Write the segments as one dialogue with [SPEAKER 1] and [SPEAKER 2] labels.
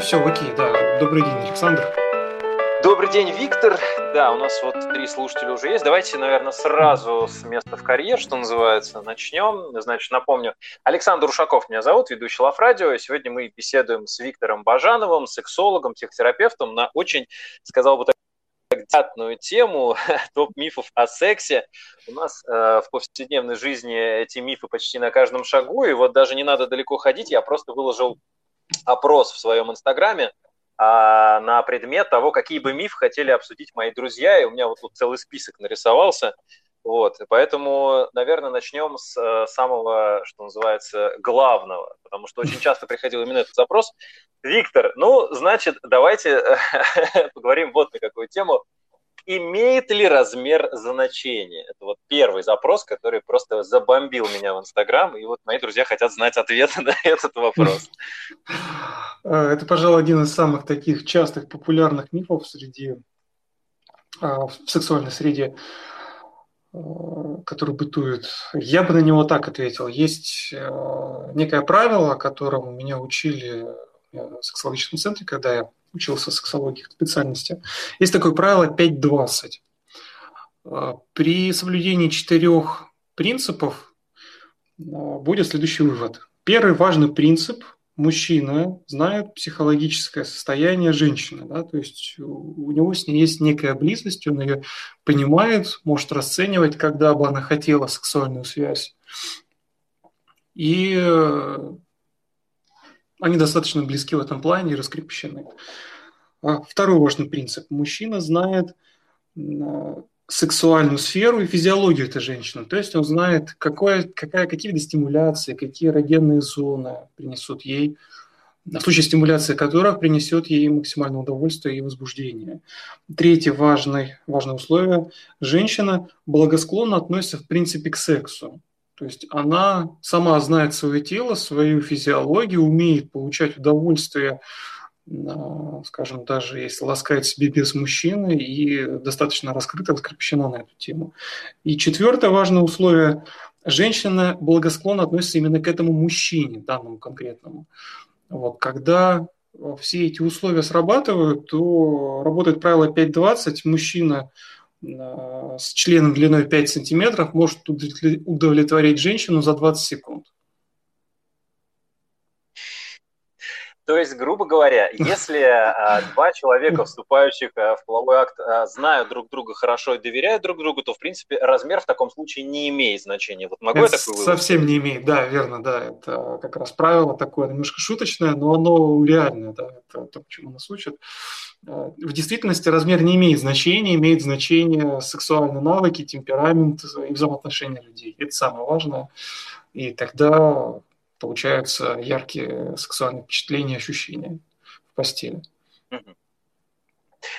[SPEAKER 1] Ну все, окей, да. Добрый день, Александр.
[SPEAKER 2] Добрый день, Виктор. Да, у нас вот три слушателя уже есть. Давайте, наверное, сразу с места в карьер, что называется, начнем. Значит, напомню, Александр Ушаков меня зовут, ведущий Лав Радио. Сегодня мы беседуем с Виктором Бажановым, сексологом, психотерапевтом на очень, сказал бы так, приятную тему топ мифов о сексе. У нас э, в повседневной жизни эти мифы почти на каждом шагу, и вот даже не надо далеко ходить, я просто выложил опрос в своем инстаграме, а, на предмет того, какие бы мифы хотели обсудить мои друзья, и у меня вот тут целый список нарисовался. Вот, поэтому, наверное, начнем с э, самого, что называется, главного, потому что очень часто приходил именно этот запрос. Виктор, ну, значит, давайте поговорим вот на какую тему имеет ли размер значение? Это вот первый запрос, который просто забомбил меня в Инстаграм, и вот мои друзья хотят знать ответы на этот вопрос.
[SPEAKER 1] Э, это, пожалуй, один из самых таких частых популярных мифов среди а, в сексуальной среде, э, который бытует. Я бы на него так ответил. Есть э, некое правило, которому меня учили в сексологическом центре, когда я учился сексологии специальности. Есть такое правило 5.20. А, при соблюдении четырех принципов а, будет следующий вывод. Первый важный принцип – мужчина знает психологическое состояние женщины, да, то есть у него с ней есть некая близость, он ее понимает, может расценивать, когда бы она хотела сексуальную связь. И они достаточно близки в этом плане и раскрепощены. А второй важный принцип. Мужчина знает сексуальную сферу и физиологию этой женщины. То есть он знает, какое, какая, какие виды стимуляции, какие эрогенные зоны принесут ей, в случае стимуляции которых принесет ей максимальное удовольствие и возбуждение. Третье важное, важное условие. Женщина благосклонно относится в принципе к сексу. То есть она сама знает свое тело, свою физиологию, умеет получать удовольствие, а, скажем, даже если ласкает себе без мужчины, и достаточно раскрыта, раскрепощена на эту тему. И четвертое важное условие – женщина благосклонно относится именно к этому мужчине, данному конкретному. Вот, когда все эти условия срабатывают, то работает правило 5.20, мужчина – с членом длиной 5 сантиметров может удовлетворить женщину за 20 секунд.
[SPEAKER 2] То есть, грубо говоря, если а, два человека, вступающих а, в половой акт, а, знают друг друга хорошо и доверяют друг другу, то, в принципе, размер в таком случае не имеет значения. Вот могу
[SPEAKER 1] это я такой? Совсем не имеет, да, верно, да. Это как раз правило такое немножко шуточное, но оно реальное, да, это то, чему нас учат. В действительности размер не имеет значения, имеет значение сексуальные навыки, темперамент и взаимоотношения людей. Это самое важное. И тогда получаются яркие сексуальные впечатления, ощущения в постели.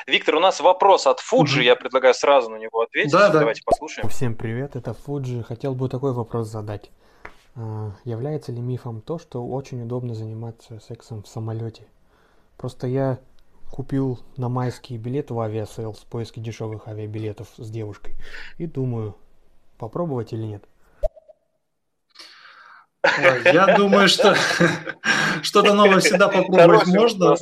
[SPEAKER 2] Виктор, у нас вопрос от Фуджи, я предлагаю сразу на него ответить.
[SPEAKER 1] Да,
[SPEAKER 2] Давайте
[SPEAKER 1] да.
[SPEAKER 2] послушаем.
[SPEAKER 3] Всем привет, это Фуджи. Хотел бы такой вопрос задать. А, является ли мифом то, что очень удобно заниматься сексом в самолете? Просто я купил на майские билеты в Aviasales в поиске дешевых авиабилетов с девушкой и думаю, попробовать или нет.
[SPEAKER 1] Я думаю, что что-то новое всегда попробовать можно.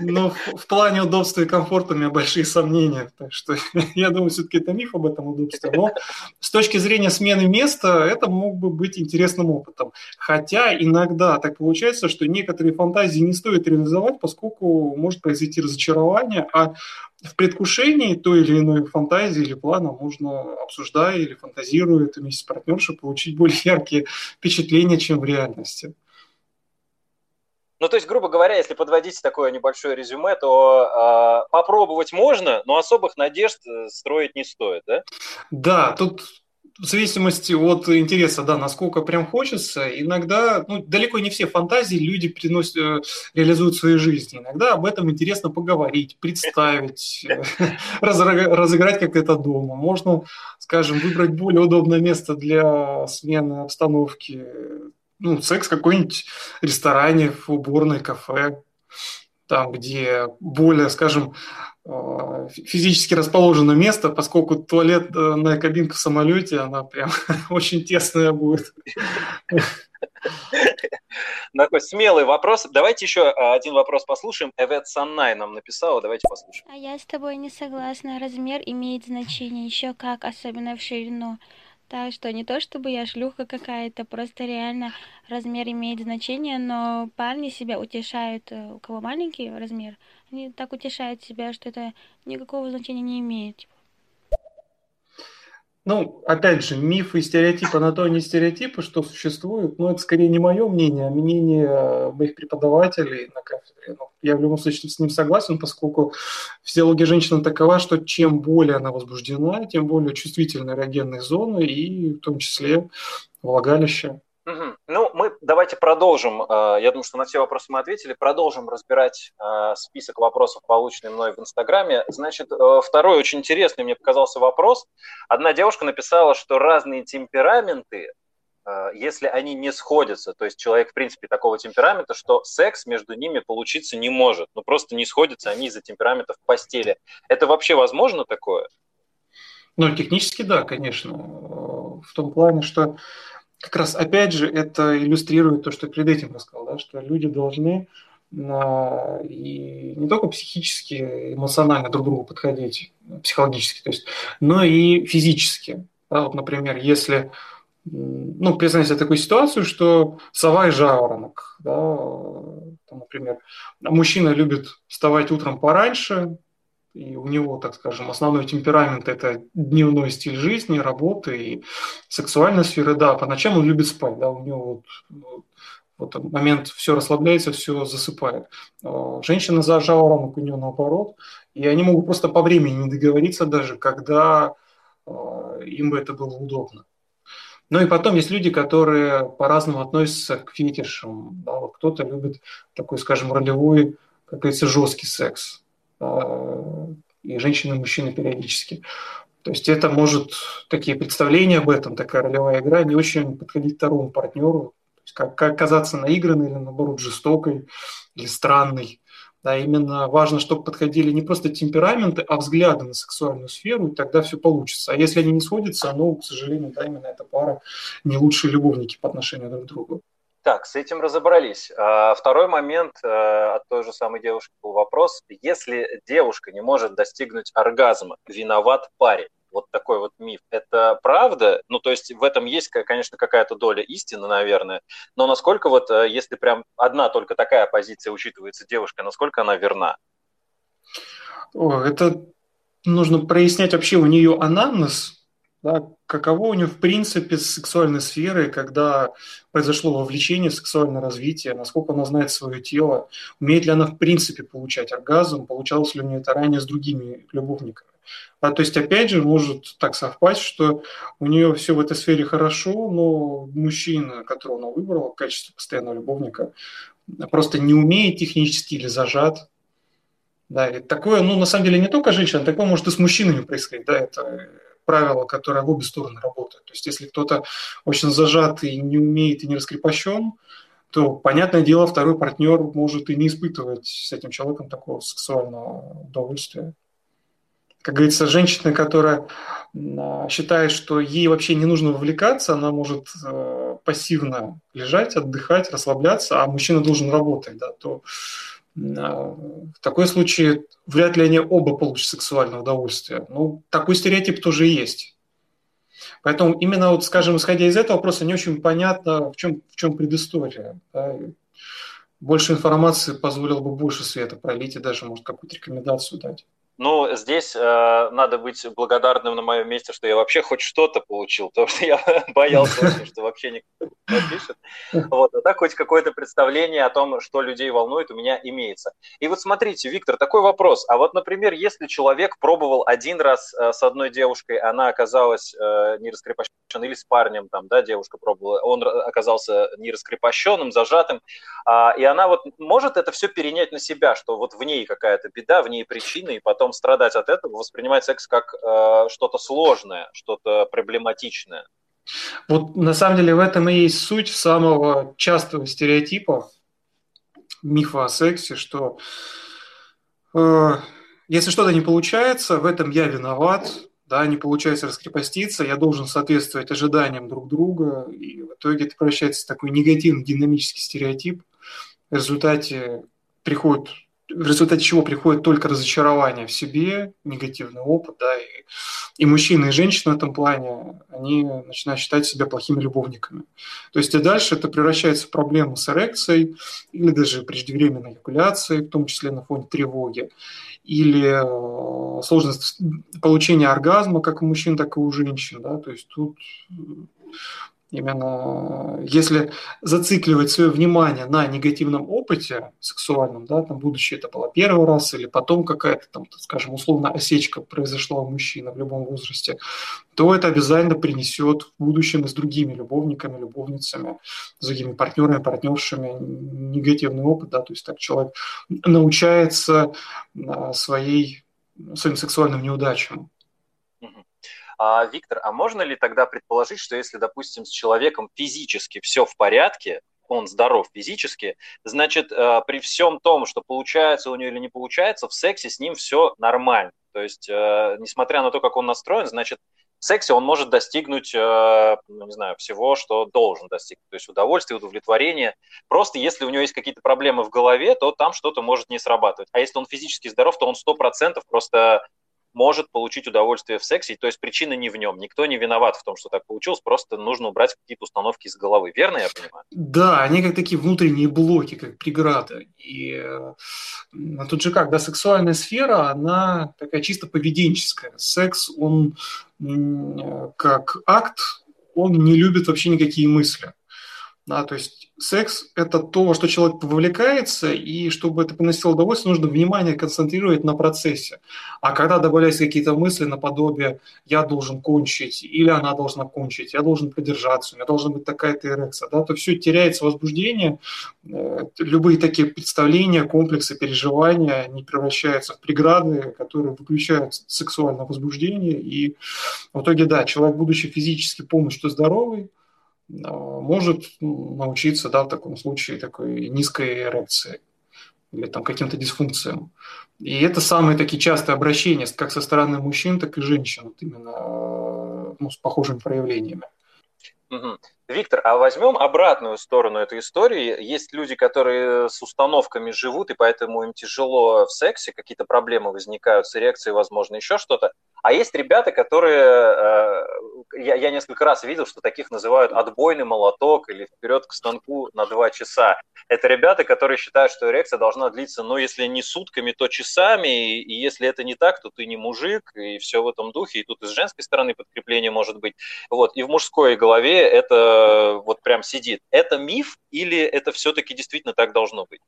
[SPEAKER 1] Но в плане удобства и комфорта у меня большие сомнения. Так что я думаю, все-таки это миф об этом удобстве. Но с точки зрения смены места, это мог бы быть интересным опытом. Хотя иногда так получается, что некоторые фантазии не стоит реализовать, поскольку может произойти разочарование, а в предвкушении той или иной фантазии или плана можно, обсуждая или фантазируя это вместе с партнершей, получить более яркие впечатления, чем в реальности.
[SPEAKER 2] Ну, то есть, грубо говоря, если подводить такое небольшое резюме, то э, попробовать можно, но особых надежд э, строить не стоит, да?
[SPEAKER 1] Да, тут в зависимости от интереса, да, насколько прям хочется, иногда, ну, далеко не все фантазии люди приносят, э, реализуют в своей жизни. Иногда об этом интересно поговорить, представить, разыграть как это дома. Можно, скажем, выбрать более удобное место для смены обстановки, ну, секс в какой-нибудь ресторане, в уборной, кафе, там, где более, скажем, Э, физически расположено место, поскольку туалетная э, кабинка в самолете, она прям очень тесная будет.
[SPEAKER 2] Такой смелый вопрос. Давайте еще а, один вопрос послушаем. Эвет Саннай нам написала, давайте послушаем.
[SPEAKER 4] А я с тобой не согласна. Размер имеет значение еще как, особенно в ширину. Так что не то чтобы я шлюха какая-то, просто реально размер имеет значение, но парни себя утешают, э, у кого маленький размер, они так утешают себя, что это никакого значения не имеет.
[SPEAKER 1] Ну, опять же, мифы и стереотипы на то не стереотипы, что существуют, но это скорее не мое мнение, а мнение моих преподавателей на кафедре. Ну, я в любом случае с ним согласен, поскольку физиология женщины такова, что чем более она возбуждена, тем более чувствительны эрогенные зоны и в том числе влагалище.
[SPEAKER 2] Угу. Ну, мы давайте продолжим. Э, я думаю, что на все вопросы мы ответили. Продолжим разбирать э, список вопросов, полученных мной в Инстаграме. Значит, э, второй очень интересный мне показался вопрос. Одна девушка написала, что разные темпераменты, если они не сходятся, то есть человек, в принципе, такого темперамента, что секс между ними получиться не может. Ну, просто не сходятся они из-за темперамента в постели. Это вообще возможно такое?
[SPEAKER 1] Ну, технически да, конечно. В том плане, что как раз опять же это иллюстрирует то, что перед этим рассказал, да, что люди должны на, и не только психически, эмоционально друг к другу подходить, психологически, то есть, но и физически. Да, вот, например, если ну, представьте себе такую ситуацию, что сова и жаворонок, да, там, например, мужчина любит вставать утром пораньше, и у него, так скажем, основной темперамент – это дневной стиль жизни, работы и сексуальная сфера. Да, по ночам он любит спать, да, у него вот, вот момент все расслабляется, все засыпает. А, женщина зажала рамок у нее наоборот, и они могут просто по времени не договориться даже, когда а, им бы это было удобно. Ну и потом есть люди, которые по-разному относятся к фетишам. Да, вот кто-то любит такой, скажем, ролевой, как говорится, жесткий секс и женщины, и мужчины периодически. То есть это может, такие представления об этом, такая ролевая игра, не очень подходить второму партнеру, то есть как, как казаться наигранной или, наоборот, жестокой или странной. Да, именно важно, чтобы подходили не просто темпераменты, а взгляды на сексуальную сферу, и тогда все получится. А если они не сходятся, ну, к сожалению, да, именно эта пара не лучшие любовники по отношению друг к другу.
[SPEAKER 2] Так, с этим разобрались. А, второй момент э, от той же самой девушки был вопрос. Если девушка не может достигнуть оргазма, виноват парень. Вот такой вот миф. Это правда? Ну, то есть в этом есть, конечно, какая-то доля истины, наверное. Но насколько вот, э, если прям одна только такая позиция учитывается девушка, насколько она верна?
[SPEAKER 1] О, это нужно прояснять вообще у нее анамнез, да, каково у нее в принципе с сексуальной сферой, когда произошло вовлечение в сексуальное развитие, насколько она знает свое тело, умеет ли она в принципе получать оргазм, получалось ли у нее это ранее с другими любовниками. А, то есть, опять же, может так совпасть, что у нее все в этой сфере хорошо, но мужчина, которого она выбрала в качестве постоянного любовника, просто не умеет технически или зажат. Да, и такое, ну, на самом деле, не только женщина, такое может и с мужчинами происходить, да, это правило, которое в обе стороны работает. То есть если кто-то очень зажат и не умеет и не раскрепощен, то, понятное дело, второй партнер может и не испытывать с этим человеком такого сексуального удовольствия. Как говорится, женщина, которая а, считает, что ей вообще не нужно вовлекаться, она может э, пассивно лежать, отдыхать, расслабляться, а мужчина должен работать, да, то в такой случае вряд ли они оба получат сексуальное удовольствие. Ну, такой стереотип тоже есть. Поэтому именно вот, скажем, исходя из этого вопроса, не очень понятно, в чем, в чем предыстория. Да? Больше информации позволило бы больше света пролить и даже, может, какую-то рекомендацию дать.
[SPEAKER 2] Ну, здесь э, надо быть благодарным на моем месте, что я вообще хоть что-то получил, потому что я боялся что вообще никто не напишет. Вот, а так хоть какое-то представление о том, что людей волнует, у меня имеется. И вот смотрите, Виктор, такой вопрос. А вот, например, если человек пробовал один раз э, с одной девушкой, она оказалась э, не раскрепощенной, или с парнем, там, да, девушка пробовала, он оказался не раскрепощенным, зажатым, э, и она вот может это все перенять на себя, что вот в ней какая-то беда, в ней причина, и потом потом страдать от этого, воспринимать секс как э, что-то сложное, что-то проблематичное.
[SPEAKER 1] Вот на самом деле в этом и есть суть самого частого стереотипа мифа о сексе, что э, если что-то не получается, в этом я виноват, да, не получается раскрепоститься, я должен соответствовать ожиданиям друг друга, и в итоге это превращается в такой негативный динамический стереотип. В результате приходит в результате чего приходит только разочарование в себе, негативный опыт, да, и, и мужчины, и женщины в этом плане, они начинают считать себя плохими любовниками. То есть и дальше это превращается в проблему с эрекцией или даже преждевременной эякуляцией, в том числе на фоне тревоги, или э, сложность получения оргазма как у мужчин, так и у женщин, да, то есть тут Именно если зацикливать свое внимание на негативном опыте сексуальном, да, там, будучи это было первый раз или потом какая-то там, скажем, условно осечка произошла у мужчины в любом возрасте, то это обязательно принесет в будущем и с другими любовниками, любовницами, с другими партнерами, партнершами негативный опыт, да, то есть так человек научается а, своей, своим сексуальным неудачам.
[SPEAKER 2] А, Виктор, а можно ли тогда предположить, что если, допустим, с человеком физически все в порядке, он здоров физически, значит, э, при всем том, что получается у него или не получается, в сексе с ним все нормально. То есть, э, несмотря на то, как он настроен, значит, в сексе он может достигнуть, э, ну, не знаю, всего, что должен достигнуть. То есть удовольствие, удовлетворение. Просто если у него есть какие-то проблемы в голове, то там что-то может не срабатывать. А если он физически здоров, то он 100% просто может получить удовольствие в сексе, то есть причина не в нем. Никто не виноват в том, что так получилось, просто нужно убрать какие-то установки из головы. Верно я понимаю?
[SPEAKER 1] Да, они как такие внутренние блоки, как преграды. И э, тут же как, да, сексуальная сфера, она такая чисто поведенческая. Секс, он э, как акт, он не любит вообще никакие мысли. Да, то есть секс – это то, во что человек вовлекается, и чтобы это приносило удовольствие, нужно внимание концентрировать на процессе. А когда добавляются какие-то мысли наподобие «я должен кончить» или «она должна кончить», «я должен продержаться», «у меня должна быть такая-то эрекция», да, то все теряется возбуждение, э, любые такие представления, комплексы, переживания, они превращаются в преграды, которые выключают сексуальное возбуждение, и в итоге, да, человек, будучи физически полностью здоровый, может научиться, да, в таком случае, такой низкой эрекции или там каким-то дисфункциям. И это самые такие частые обращения, как со стороны мужчин, так и женщин, вот именно ну, с похожими проявлениями.
[SPEAKER 2] Угу. Виктор, а возьмем обратную сторону этой истории. Есть люди, которые с установками живут, и поэтому им тяжело в сексе, какие-то проблемы возникают с эрекцией, возможно, еще что-то. А есть ребята, которые, э, я, я несколько раз видел, что таких называют отбойный молоток или вперед к станку на два часа. Это ребята, которые считают, что эрекция должна длиться, ну, если не сутками, то часами, и если это не так, то ты не мужик, и все в этом духе. И тут и с женской стороны подкрепление может быть. Вот. И в мужской голове это вот прям сидит. Это миф или это все-таки действительно так должно быть?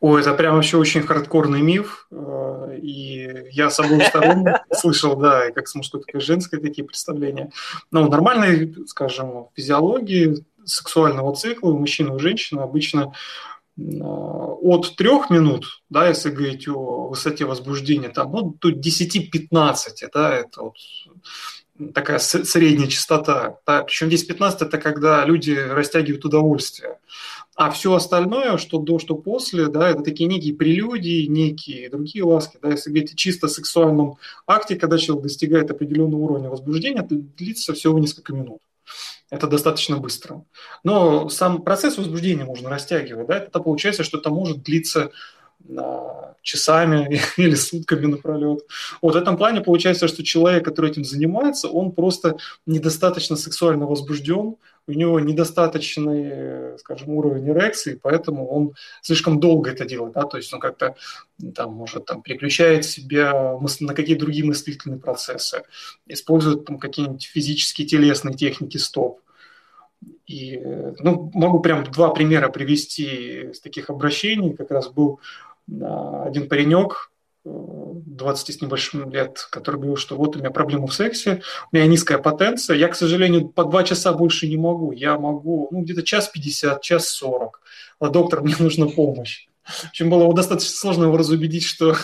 [SPEAKER 1] Ой, это прям вообще очень хардкорный миф, э, и я с обоих сторон слышал, да, и как с мужской, так и женской такие представления. Но нормальной, скажем, физиологии сексуального цикла у мужчины и у женщины обычно э, от трех минут, да, если говорить о высоте возбуждения, там, ну, до 10-15, да, это вот такая средняя частота. Да, причем 10-15 это когда люди растягивают удовольствие. А все остальное, что до, что после, да, это такие некие прелюдии, некие другие ласки. Да, если говорить чисто сексуальном акте, когда человек достигает определенного уровня возбуждения, это длится всего несколько минут. Это достаточно быстро. Но сам процесс возбуждения можно растягивать. Да? Это получается, что это может длиться часами или сутками напролет. Вот в этом плане получается, что человек, который этим занимается, он просто недостаточно сексуально возбужден, у него недостаточный, скажем, уровень эрекции, поэтому он слишком долго это делает, да, то есть он как-то там может там переключает себя на какие-то другие мыслительные процессы, использует там какие-нибудь физические телесные техники стоп. И, ну, могу прям два примера привести из таких обращений. Как раз был один паренек, 20 с небольшим лет, который говорил, что вот у меня проблема в сексе, у меня низкая потенция, я, к сожалению, по два часа больше не могу, я могу, ну, где-то час 50, час 40, а доктор, мне нужна помощь. В общем, было достаточно сложно его разубедить, что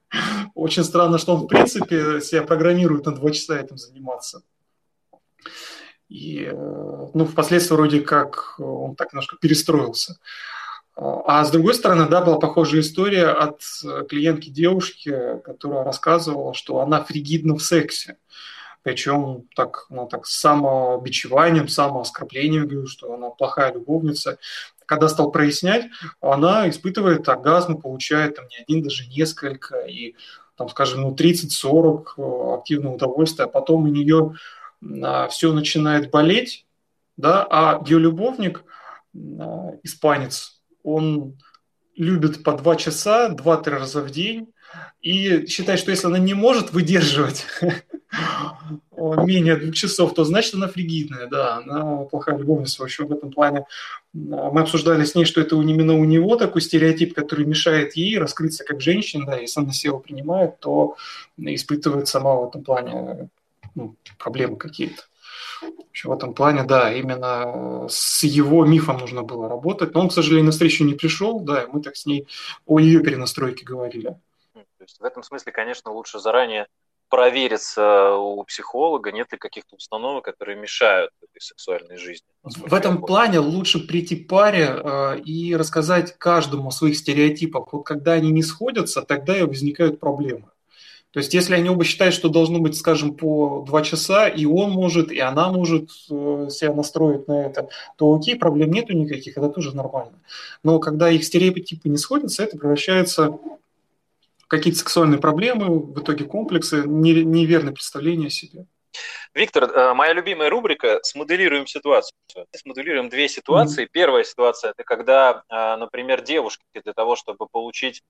[SPEAKER 1] очень странно, что он, в принципе, себя программирует на два часа этим заниматься. И, э, ну, впоследствии вроде как он так немножко перестроился. А, с другой стороны, да, была похожая история от клиентки девушки, которая рассказывала, что она фригидна в сексе. Причем так, ну, так с самобичеванием, самооскорблением, говорю, что она плохая любовница. Когда стал прояснять, она испытывает оргазм, получает там не один, даже несколько, и там, скажем, ну, 30-40 э, активного удовольствия, а потом у нее а, все начинает болеть, да, а ее любовник, а, испанец, он любит по два часа, два-три раза в день, и считает, что если она не может выдерживать менее двух часов, то значит она фригидная, да, она плохая любовница. В общем, в этом плане мы обсуждали с ней, что это именно у него такой стереотип, который мешает ей раскрыться как женщина, да, если она себя принимает, то испытывает сама в этом плане ну, проблемы какие-то. В общем, в этом плане, да, именно с его мифом нужно было работать. Но он, к сожалению, на встречу не пришел, да, и мы так с ней о ее перенастройке говорили.
[SPEAKER 2] То есть в этом смысле, конечно, лучше заранее провериться у психолога, нет ли каких-то установок, которые мешают этой сексуальной жизни.
[SPEAKER 1] В этом плане лучше прийти паре э, и рассказать каждому о своих стереотипах. Вот когда они не сходятся, тогда и возникают проблемы. То есть, если они оба считают, что должно быть, скажем, по два часа, и он может, и она может э, себя настроить на это, то окей, проблем нету никаких, это тоже нормально. Но когда их стереотипы не сходятся, это превращается в какие-то сексуальные проблемы, в итоге комплексы, неверное представление о себе.
[SPEAKER 2] Виктор, э, моя любимая рубрика «Смоделируем ситуацию». Смоделируем две ситуации. Mm-hmm. Первая ситуация – это когда, э, например, девушке для того, чтобы получить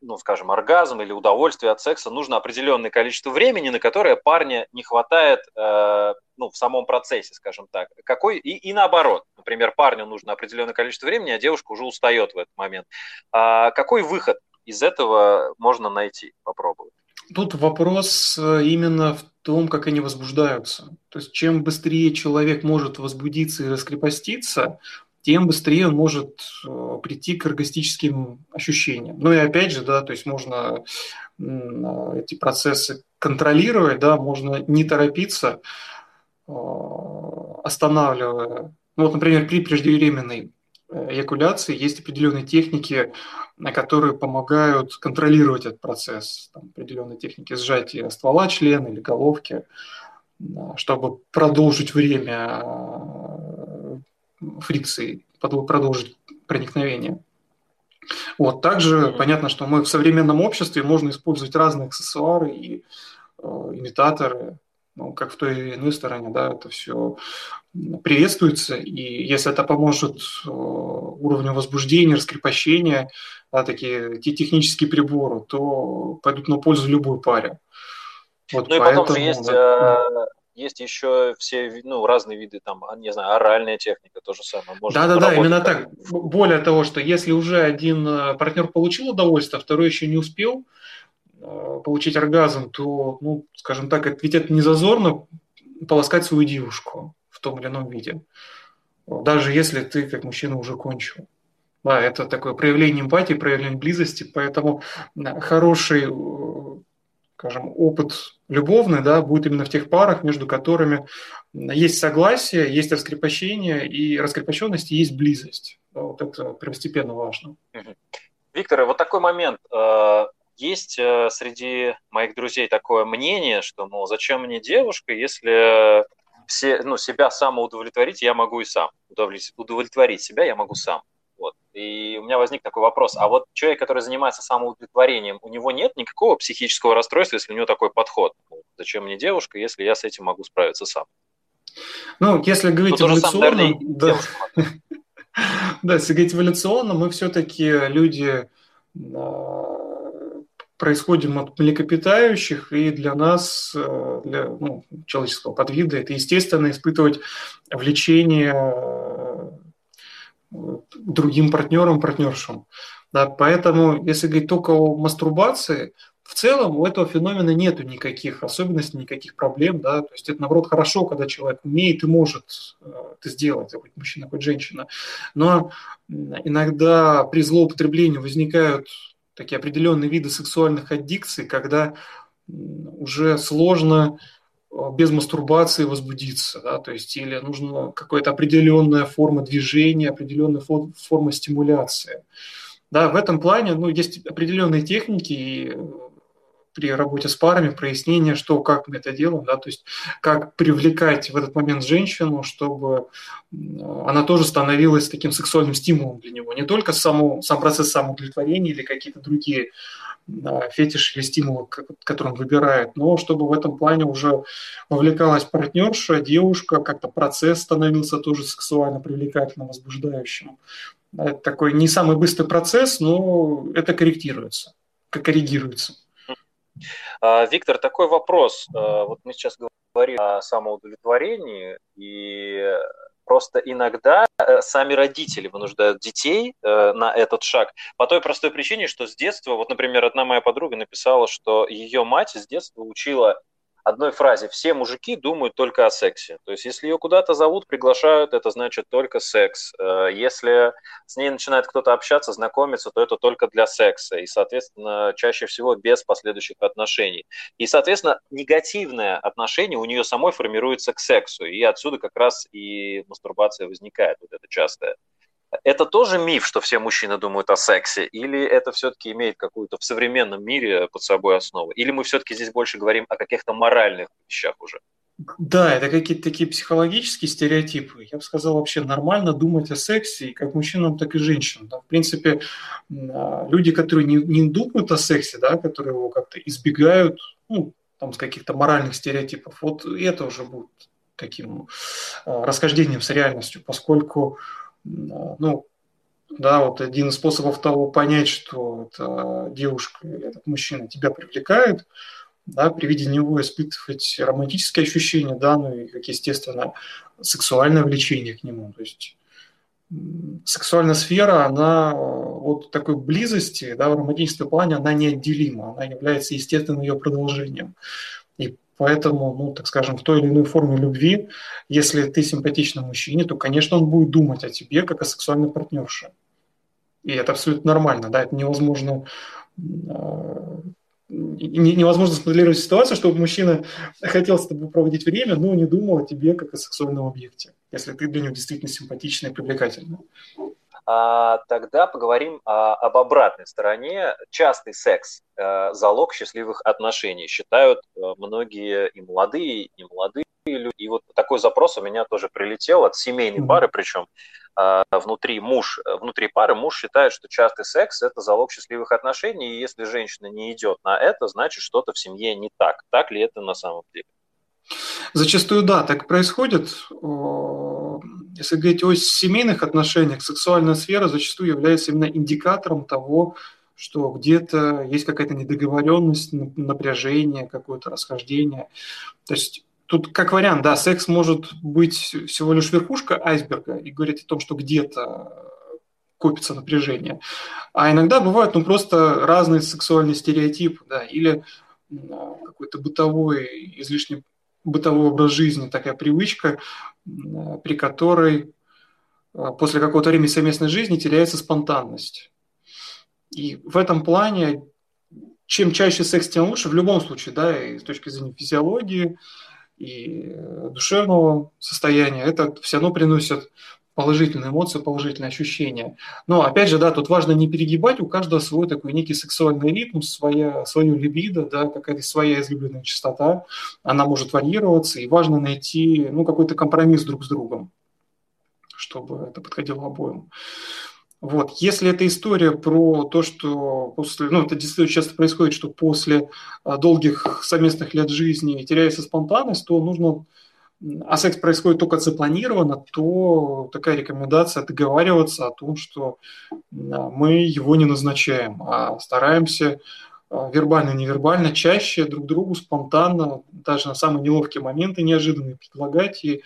[SPEAKER 2] ну, скажем, оргазм или удовольствие от секса, нужно определенное количество времени, на которое парня не хватает э, ну, в самом процессе, скажем так. Какой, и, и наоборот. Например, парню нужно определенное количество времени, а девушка уже устает в этот момент. А какой выход из этого можно найти, попробовать?
[SPEAKER 1] Тут вопрос э, именно в том, как они возбуждаются. То есть чем быстрее человек может возбудиться и раскрепоститься, тем быстрее он может э, прийти к оргастическим ощущениям. Ну и опять же, да, то есть можно эти процессы контролировать, да, можно не торопиться, э, останавливая. Ну вот, например, при преждевременной эякуляции есть определенные техники, которые помогают контролировать этот процесс. Там определенные техники сжатия ствола члена или головки, чтобы продолжить время фрикции, продолжить проникновение. Вот. Также mm-hmm. понятно, что мы в современном обществе можно использовать разные аксессуары и э, имитаторы, ну, как в той или иной стороне, да, это все приветствуется, и если это поможет э, уровню возбуждения, раскрепощения, да, такие те технические приборы, то пойдут на пользу любой паре.
[SPEAKER 2] Вот ну поэтому, и потом же есть да, э, есть еще все ну, разные виды, там, а, не знаю, оральная техника, то же самое.
[SPEAKER 1] Да-да-да, именно так. Более того, что если уже один э, партнер получил удовольствие, а второй еще не успел э, получить оргазм, то, ну, скажем так, ведь это не зазорно полоскать свою девушку в том или ином виде. Даже если ты, как мужчина, уже кончил. Да, это такое проявление эмпатии, проявление близости, поэтому хороший скажем, опыт любовный, да, будет именно в тех парах, между которыми есть согласие, есть раскрепощение, и раскрепощенность и есть близость. Вот это первостепенно важно.
[SPEAKER 2] Виктор, вот такой момент. Э, есть э, среди моих друзей такое мнение, что, мол, зачем мне девушка, если все, ну, себя самоудовлетворить я могу и сам. Удовлетворить себя я могу сам. И у меня возник такой вопрос. А вот человек, который занимается самоудовлетворением, у него нет никакого психического расстройства, если у него такой подход? Зачем мне девушка, если я с этим могу справиться сам?
[SPEAKER 1] Ну, если говорить ну, эволюционно, да, да, если говорить эволюционно, мы все-таки люди а, происходим от млекопитающих, и для нас, э, для ну, человеческого подвида, это естественно испытывать влечение другим партнерам, партнершам. Да, поэтому, если говорить только о мастурбации, в целом у этого феномена нет никаких особенностей, никаких проблем. Да? То есть это, наоборот, хорошо, когда человек умеет и может э, это сделать, хоть мужчина, хоть женщина. Но иногда при злоупотреблении возникают такие определенные виды сексуальных аддикций, когда уже сложно без мастурбации возбудиться, да, то есть или нужна какая-то определенная форма движения, определенная форма стимуляции. Да, в этом плане ну, есть определенные техники, и при работе с парами прояснение, что, как мы это делаем, да, то есть как привлекать в этот момент женщину, чтобы она тоже становилась таким сексуальным стимулом для него. Не только само, сам процесс самоудовлетворения или какие-то другие да, фетиши или стимулы, которые он выбирает, но чтобы в этом плане уже вовлекалась партнерша, девушка, как-то процесс становился тоже сексуально привлекательным, возбуждающим. Это такой не самый быстрый процесс, но это корректируется, как коррегируется.
[SPEAKER 2] А, Виктор, такой вопрос. А, вот мы сейчас говорим о самоудовлетворении, и просто иногда э, сами родители вынуждают детей э, на этот шаг. По той простой причине, что с детства, вот, например, одна моя подруга написала, что ее мать с детства учила одной фразе «все мужики думают только о сексе». То есть если ее куда-то зовут, приглашают, это значит только секс. Э, если с ней начинает кто-то общаться, знакомиться, то это только для секса. И, соответственно, чаще всего без последующих отношений. И, соответственно, негативное отношение у нее самой формируется к сексу. И отсюда как раз и мастурбация возникает, вот это частое. Это тоже миф, что все мужчины думают о сексе, или это все-таки имеет какую-то в современном мире под собой основу? Или мы все-таки здесь больше говорим о каких-то моральных вещах уже?
[SPEAKER 1] Да, это какие-то такие психологические стереотипы. Я бы сказал, вообще нормально думать о сексе и как мужчинам, так и женщинам. Да. В принципе, а, люди, которые не, не думают о сексе, да, которые его как-то избегают, ну, там, с каких-то моральных стереотипов, вот это уже будет таким а, расхождением с реальностью, поскольку ну, да, вот один из способов того понять, что эта девушка или этот мужчина тебя привлекает, да, при виде него испытывать романтические ощущения, да, ну и, как естественно, сексуальное влечение к нему. То есть сексуальная сфера, она вот такой близости, да, в романтическом плане, она неотделима, она является естественным ее продолжением. Поэтому, ну, так скажем, в той или иной форме любви, если ты симпатичный мужчине, то, конечно, он будет думать о тебе как о сексуальной партнерше. И это абсолютно нормально, да, это невозможно а, невозможно смоделировать ситуацию, чтобы мужчина хотел с тобой проводить время, но не думал о тебе как о сексуальном объекте, если ты для него действительно симпатичный и привлекательный.
[SPEAKER 2] А, тогда поговорим а, об обратной стороне. Частый секс а, – залог счастливых отношений, считают многие и молодые, и молодые люди. И вот такой запрос у меня тоже прилетел от семейной пары, причем внутри муж, внутри пары муж считает, что частый секс – это залог счастливых отношений, и если женщина не идет на это, значит что-то в семье не так. Так ли это на самом деле?
[SPEAKER 1] Зачастую да, так происходит. Если говорить о семейных отношениях, сексуальная сфера зачастую является именно индикатором того, что где-то есть какая-то недоговоренность, напряжение, какое-то расхождение. То есть тут как вариант, да, секс может быть всего лишь верхушка айсберга и говорить о том, что где-то копится напряжение. А иногда бывают ну, просто разные сексуальные стереотипы, да, или какой-то бытовой излишне бытовой образ жизни, такая привычка, при которой э, после какого-то времени совместной жизни теряется спонтанность. И в этом плане, чем чаще секс, тем лучше, в любом случае, да, и с точки зрения физиологии, и э, душевного состояния, это все равно приносит положительные эмоции, положительные ощущения. Но опять же, да, тут важно не перегибать, у каждого свой такой некий сексуальный ритм, своя, свое либидо, да, какая-то своя излюбленная частота, она может варьироваться, и важно найти ну, какой-то компромисс друг с другом, чтобы это подходило обоим. Вот. Если эта история про то, что после, ну, это действительно часто происходит, что после а, долгих совместных лет жизни теряется спонтанность, то нужно а секс происходит только запланированно, то такая рекомендация договариваться о том, что мы его не назначаем, а стараемся а, вербально, невербально, чаще друг другу спонтанно, даже на самые неловкие моменты неожиданные предлагать. И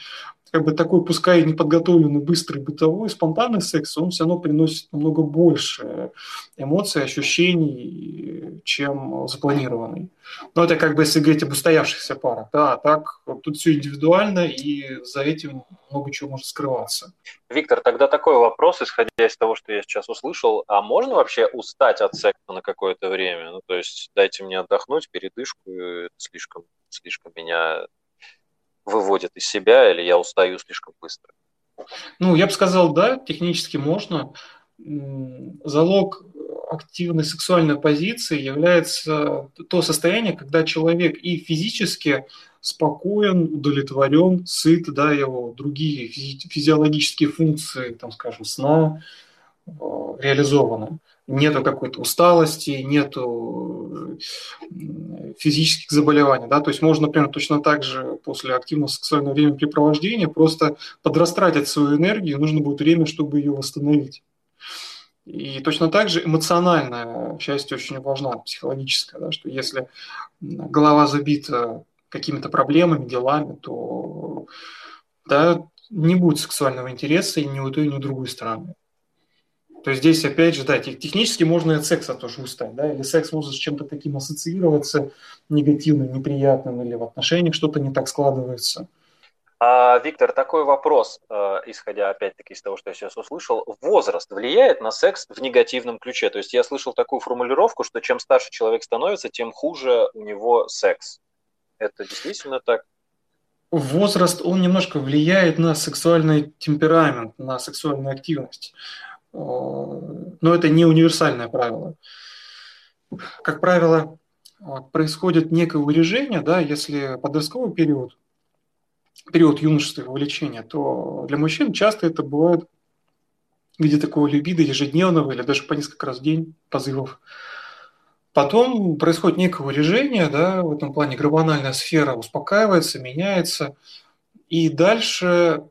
[SPEAKER 1] как бы такой, пускай неподготовленный, быстрый, бытовой, спонтанный секс, он все равно приносит намного больше эмоций, ощущений, чем запланированный. Но это как бы если говорить об устоявшихся парах. Да, так тут все индивидуально, и за этим много чего может скрываться.
[SPEAKER 2] Виктор, тогда такой вопрос, исходя из того, что я сейчас услышал. А можно вообще устать от секса на какое-то время? Ну, то есть дайте мне отдохнуть, передышку, это слишком, слишком меня выводит из себя, или я устаю слишком быстро?
[SPEAKER 1] Ну, я бы сказал, да, технически можно. Залог активной сексуальной позиции является то состояние, когда человек и физически спокоен, удовлетворен, сыт, да, его другие физиологические функции, там, скажем, сна э, реализованы. Нету какой-то усталости, нету физических заболеваний, да, то есть можно, например, точно так же после активного сексуального времяпрепровождения просто подрастратить свою энергию, нужно будет время, чтобы ее восстановить. И точно так же эмоциональная часть очень важна, психологическая, да, что если голова забита какими-то проблемами, делами, то да, не будет сексуального интереса и ни у той, ни у другой стороны. То есть здесь, опять же, да, технически можно и от секса тоже устать, да, или секс может с чем-то таким ассоциироваться, негативным, неприятным, или в отношениях что-то не так складывается –
[SPEAKER 2] а, Виктор, такой вопрос, э, исходя опять-таки из того, что я сейчас услышал. Возраст влияет на секс в негативном ключе? То есть я слышал такую формулировку, что чем старше человек становится, тем хуже у него секс. Это действительно так?
[SPEAKER 1] Возраст, он немножко влияет на сексуальный темперамент, на сексуальную активность. Но это не универсальное правило. Как правило, происходит некое урежение, да, если подростковый период период юношества и увлечения, то для мужчин часто это бывает в виде такого либидо ежедневного или даже по несколько раз в день позывов. Потом происходит некое урежение, да, в этом плане гормональная сфера успокаивается, меняется, и дальше,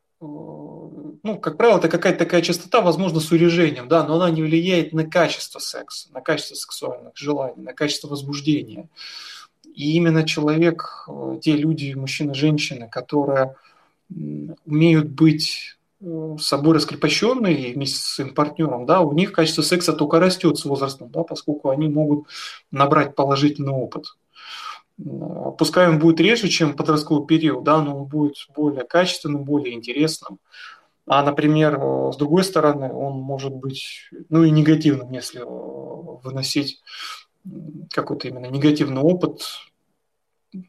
[SPEAKER 1] ну, как правило, это какая-то такая частота, возможно, с урежением, да, но она не влияет на качество секса, на качество сексуальных желаний, на качество возбуждения. И именно человек, э, те люди, мужчины, женщины, которые умеют быть э, собой раскрепощенные вместе с своим партнером, да, у них качество секса только растет с возрастом, да, поскольку они могут набрать положительный опыт. Пускай он будет реже, чем подростковый период, да, но он будет более качественным, более интересным. А, например, э, с другой стороны, он может быть, ну и негативным, если выносить какой-то именно негативный опыт,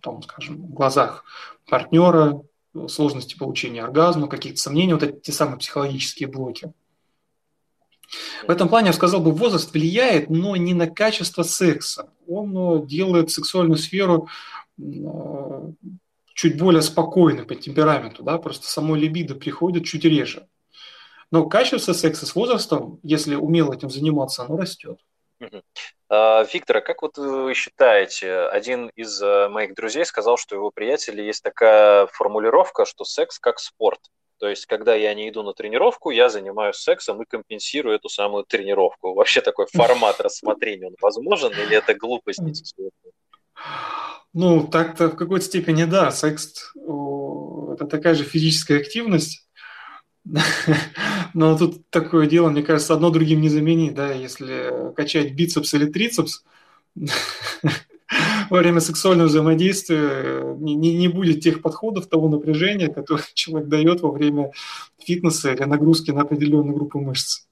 [SPEAKER 1] там, скажем, в глазах партнера, сложности получения оргазма, каких-то сомнений, вот эти те самые психологические блоки. В этом плане, я сказал бы, возраст влияет, но не на качество секса. Он э, делает сексуальную сферу э, чуть более спокойной по темпераменту, да, просто само либидо приходит чуть реже. Но качество секса с возрастом, если умело этим заниматься, оно растет.
[SPEAKER 2] А, Виктор, а как вот вы считаете, один из э, моих друзей сказал, что у его приятеля есть такая формулировка, что секс как спорт. То есть, когда я не иду на тренировку, я занимаюсь сексом и компенсирую эту самую тренировку. Вообще такой формат рассмотрения, он возможен или это глупость?
[SPEAKER 1] Ну, так-то в какой-то степени да. Секс – это такая же физическая активность, но тут такое дело, мне кажется, одно другим не заменить, да, если качать бицепс или трицепс, во время сексуального взаимодействия не, не, не будет тех подходов, того напряжения, которое человек дает во время фитнеса или нагрузки на определенную группу мышц.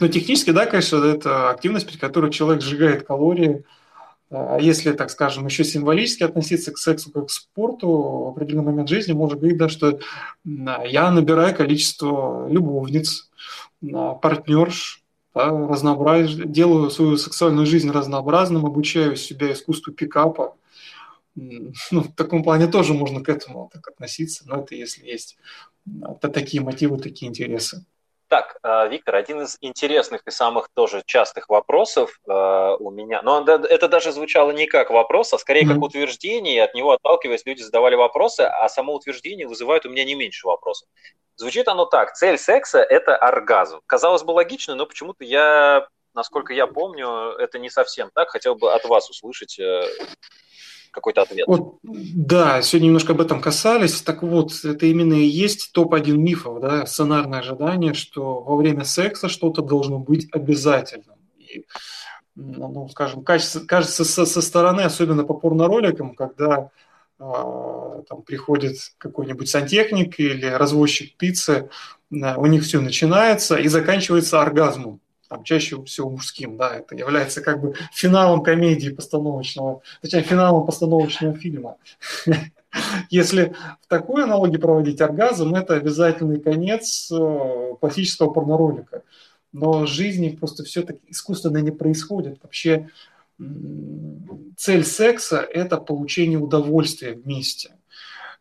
[SPEAKER 1] Но технически, да, конечно, это активность, при которой человек сжигает калории, а если, так скажем, еще символически относиться к сексу как к спорту, в определенный момент жизни можно говорить, да, что я набираю количество любовниц, партнерш, да, разнообраз... делаю свою сексуальную жизнь разнообразным, обучаю себя искусству пикапа. Ну, в таком плане тоже можно к этому так относиться, но это если есть это такие мотивы, такие интересы.
[SPEAKER 2] Так, э, Виктор, один из интересных и самых тоже частых вопросов э, у меня, но это даже звучало не как вопрос, а скорее mm-hmm. как утверждение, и от него отталкиваясь, люди задавали вопросы, а само утверждение вызывает у меня не меньше вопросов. Звучит оно так, цель секса – это оргазм. Казалось бы логично, но почему-то я, насколько я помню, это не совсем так. Хотел бы от вас услышать э, какой-то ответ.
[SPEAKER 1] Вот, да, сегодня немножко об этом касались. Так вот, это именно и есть топ-1 мифов, да, сценарное ожидание, что во время секса что-то должно быть обязательным. И, ну, скажем, кажется, кажется со, со стороны, особенно по порнороликам, когда там приходит какой-нибудь сантехник или развозчик пиццы, э, у них все начинается и заканчивается оргазмом там, чаще всего мужским, да, это является как бы финалом комедии постановочного, точнее, финалом постановочного фильма. Если в такой аналогии проводить оргазм, это обязательный конец э, классического порноролика. Но жизни просто все так искусственно не происходит. Вообще цель секса – это получение удовольствия вместе.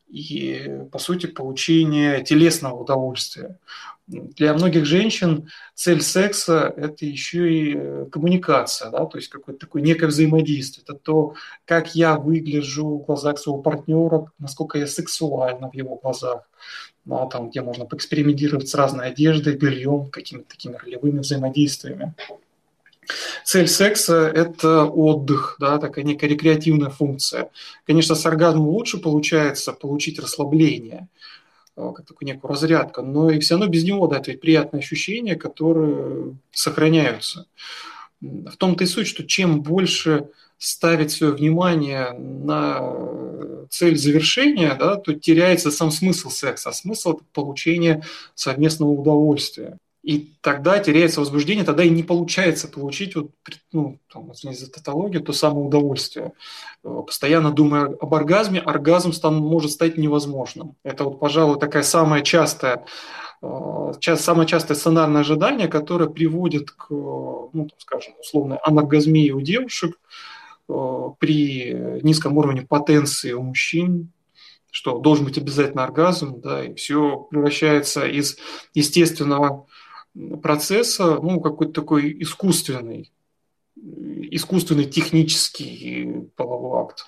[SPEAKER 1] И, по сути, получение телесного удовольствия. Для многих женщин цель секса – это еще и э, коммуникация, да, то есть какое-то такое некое взаимодействие. Это то, как я выгляжу в глазах своего партнера, насколько я сексуальна в его глазах, да, там, где можно поэкспериментировать с разной одеждой, бельем, какими-то такими ролевыми взаимодействиями. Цель секса – это отдых, да, такая некая рекреативная функция. Конечно, с оргазмом лучше получается получить расслабление – Э, как такую некую разрядку, но и все равно без него дать ведь приятные ощущения, которые сохраняются. В том-то и суть, что чем больше ставить свое внимание на цель завершения, да, то теряется сам смысл секса, а смысл – это получение совместного удовольствия. И тогда теряется возбуждение, тогда и не получается получить, вот, ну, там, за татологию, то самое удовольствие. Э, постоянно думая об оргазме, оргазм там может стать невозможным. Это вот, пожалуй, такая самая частая э, самое частое сценарное ожидание, которое приводит к, ну, скажем, условной аноргазмии у девушек э, при низком уровне потенции у мужчин, что должен быть обязательно оргазм, да, и все превращается из естественного процесса, ну, какой-то такой искусственный, искусственный технический половой акт,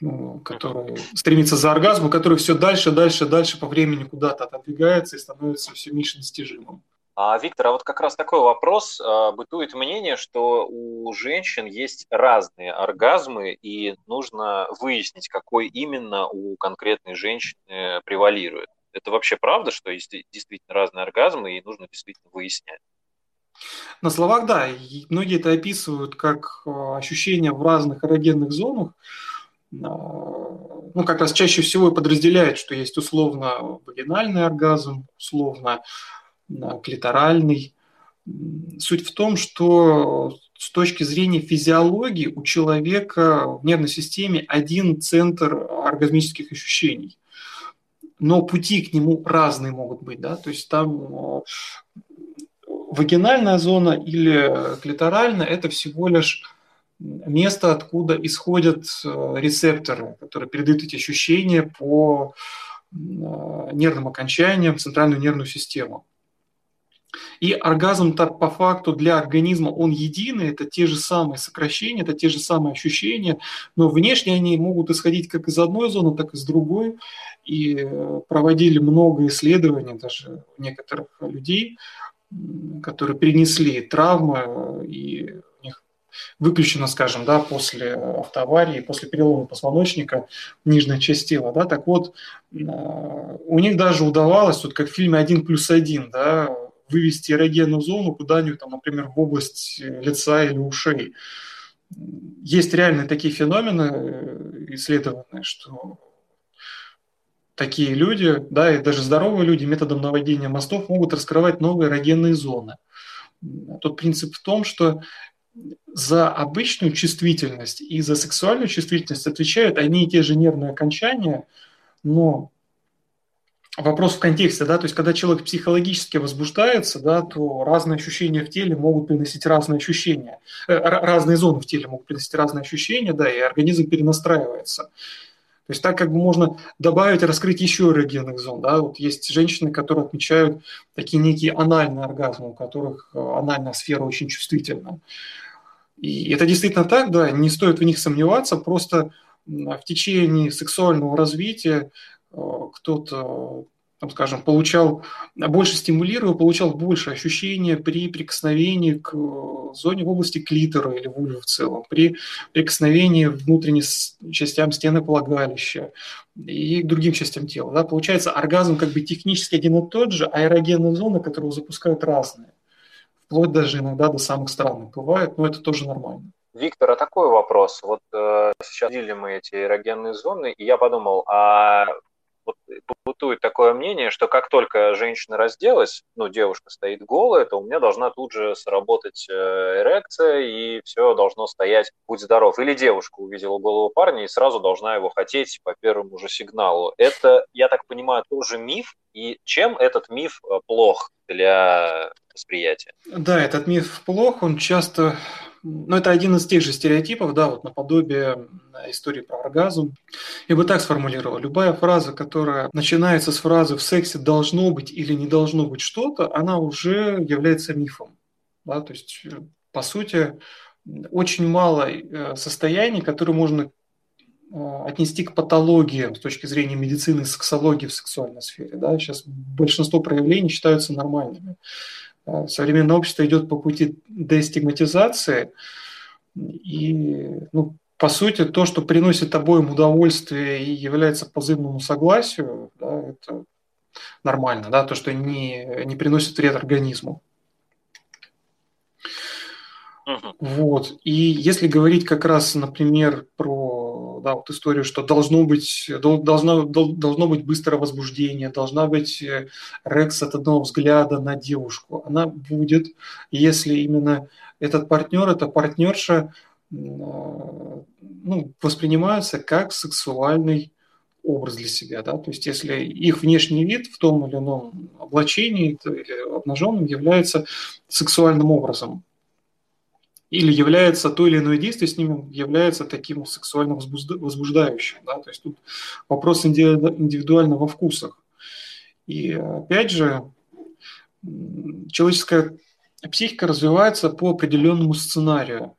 [SPEAKER 1] ну, который стремится за оргазмом, который все дальше, дальше, дальше по времени куда-то отодвигается и становится все меньше достижимым.
[SPEAKER 2] А, Виктор, а вот как раз такой вопрос. А, бытует мнение, что у женщин есть разные оргазмы, и нужно выяснить, какой именно у конкретной женщины превалирует. Это вообще правда, что есть действительно разные оргазмы, и нужно действительно выяснять?
[SPEAKER 1] На словах, да. Многие это описывают как э, ощущение в разных эрогенных зонах. А, ну, как раз чаще всего и подразделяют, что есть условно вагинальный оргазм, условно клиторальный. Суть в том, что с точки зрения физиологии у человека в нервной системе один центр оргазмических ощущений но пути к нему разные могут быть, да, то есть там э, вагинальная зона или клиторальная – это всего лишь место, откуда исходят э, рецепторы, которые передают эти ощущения по э, нервным окончаниям в центральную нервную систему. И оргазм так по факту для организма он единый, это те же самые сокращения, это те же самые ощущения, но внешне они могут исходить как из одной зоны, так и из другой. И э, проводили много исследований даже у некоторых людей, которые перенесли травмы, э, и у них выключено, скажем, да, после автоаварии, после перелома позвоночника нижняя часть тела, да, так вот, э, у них даже удавалось, вот как в фильме «Один плюс один», да, вывести эрогенную зону куда-нибудь, там, например, в область лица или ушей. Есть реально такие феномены исследованные, что такие люди, да, и даже здоровые люди методом наводнения мостов могут раскрывать новые эрогенные зоны. Тот принцип в том, что за обычную чувствительность и за сексуальную чувствительность отвечают одни и те же нервные окончания, но вопрос в контексте, да, то есть когда человек психологически возбуждается, да, то разные ощущения в теле могут приносить разные ощущения, э, разные зоны в теле могут приносить разные ощущения, да, и организм перенастраивается. То есть так как бы можно добавить, раскрыть еще эрогенных зон. Да? Вот есть женщины, которые отмечают такие некие анальные оргазмы, у которых э, анальная сфера очень чувствительна. И это действительно так, да, не стоит в них сомневаться, просто в течение сексуального развития кто-то там, скажем, получал больше стимулировал, получал больше ощущения при прикосновении к э, зоне в области клитора или вульвы в целом, при прикосновении внутренним частям стены полагалища и к другим частям тела. Да? Получается, оргазм как бы технически один и тот же, а эрогенные зоны, которые запускают разные. Вплоть даже иногда до самых странных бывает, но это тоже нормально.
[SPEAKER 2] Виктор, а такой вопрос. Вот э, сейчас видели мы эти эрогенные зоны, и я подумал, а бытует такое мнение, что как только женщина разделась, ну, девушка стоит голая, то у меня должна тут же сработать э, эрекция, и все должно стоять «будь здоров». Или девушка увидела голову парня и сразу должна его хотеть по первому же сигналу. Это, я так понимаю, тоже миф, и чем этот миф э, плох для восприятия?
[SPEAKER 1] Да, этот миф плох, он часто ну, это один из тех же стереотипов, да, вот наподобие истории про оргазм. Я бы так сформулировал. Любая фраза, которая начинается с фразы «в сексе должно быть или не должно быть что-то», она уже является мифом. Да? То есть, по сути, очень мало э, состояний, которые можно э, отнести к патологиям с точки зрения медицины сексологии в сексуальной сфере. Да? Сейчас большинство проявлений считаются нормальными. Э, современное общество идет по пути дестигматизации, и, ну, по сути, то, что приносит обоим удовольствие и является по взаимному согласию, да, это нормально, да, то, что не, не приносит вред организму. Uh-huh. Вот. И если говорить как раз, например, про да, вот историю, что должно быть, должно, должно быть быстрое возбуждение, должна быть э, рекс от одного взгляда на девушку, она будет, если именно этот партнер, эта партнерша ну, воспринимаются как сексуальный образ для себя. Да? То есть если их внешний вид в том или ином облачении или обнаженном является сексуальным образом, или является то или иное действие с ним является таким сексуально возбуждающим. Да? То есть тут вопрос индивидуального вкусах. И опять же, человеческая психика развивается по определенному сценарию.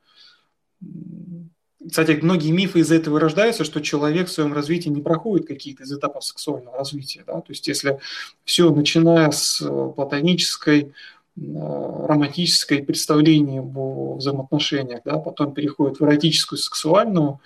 [SPEAKER 1] Кстати, многие мифы из-за этого рождаются, что человек в своем развитии не проходит какие-то из этапов сексуального развития. Да? То есть если все, начиная с платонической романтическое представление о взаимоотношениях, да, потом переходит в эротическую, сексуальную.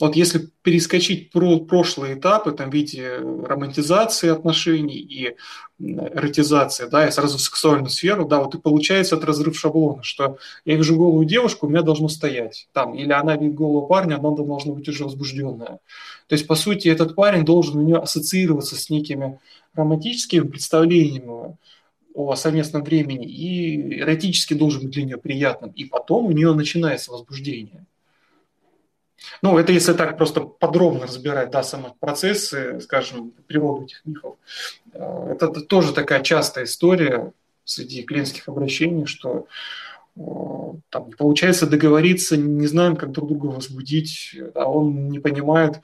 [SPEAKER 1] Вот если перескочить про прошлые этапы, там, в виде романтизации отношений и эротизации, да, и сразу в сексуальную сферу, да, вот и получается этот разрыв шаблона, что я вижу голую девушку, у меня должно стоять, там, или она видит голого парня, она должна быть уже возбужденная. То есть, по сути, этот парень должен у нее ассоциироваться с некими романтическими представлениями, о совместном времени и эротически должен быть для нее приятным. И потом у нее начинается возбуждение. Ну, это если так просто подробно разбирать, да, сами процессы, скажем, природу этих мифов. Э, это тоже такая частая история среди клиентских обращений, что э, там не получается договориться, не знаем, как друг друга возбудить, а он не понимает,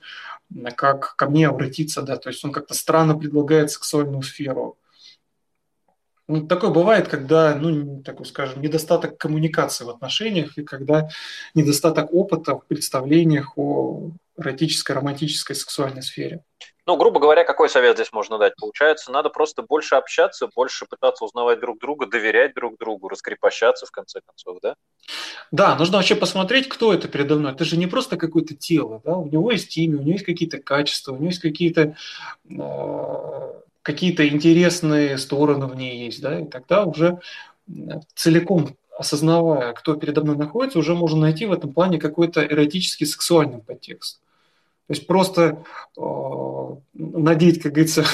[SPEAKER 1] как ко мне обратиться, да, то есть он как-то странно предлагает сексуальную сферу, ну, такое бывает, когда, ну, такой, скажем, недостаток коммуникации в отношениях и когда недостаток опыта в представлениях о эротической, романтической, сексуальной сфере.
[SPEAKER 2] Ну, грубо говоря, какой совет здесь можно дать? Получается, надо просто больше общаться, больше пытаться узнавать друг друга, доверять друг другу, раскрепощаться, в конце концов, да?
[SPEAKER 1] Да, нужно вообще посмотреть, кто это передо мной. Это же не просто какое-то тело, да? У него есть имя, у него есть какие-то качества, у него есть какие-то э, какие-то интересные стороны в ней есть, да, и тогда уже целиком осознавая, кто передо мной находится, уже можно найти в этом плане какой-то эротический сексуальный подтекст. То есть просто э, надеть, как говорится,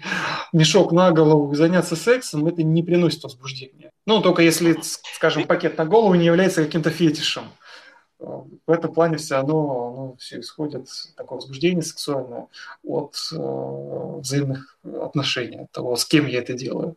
[SPEAKER 1] мешок на голову и заняться сексом, это не приносит возбуждения. Ну, только если, скажем, пакет на голову не является каким-то фетишем в этом плане все равно ну, все исходит такое возбуждение сексуальное от э, взаимных отношений, от того, с кем я это делаю.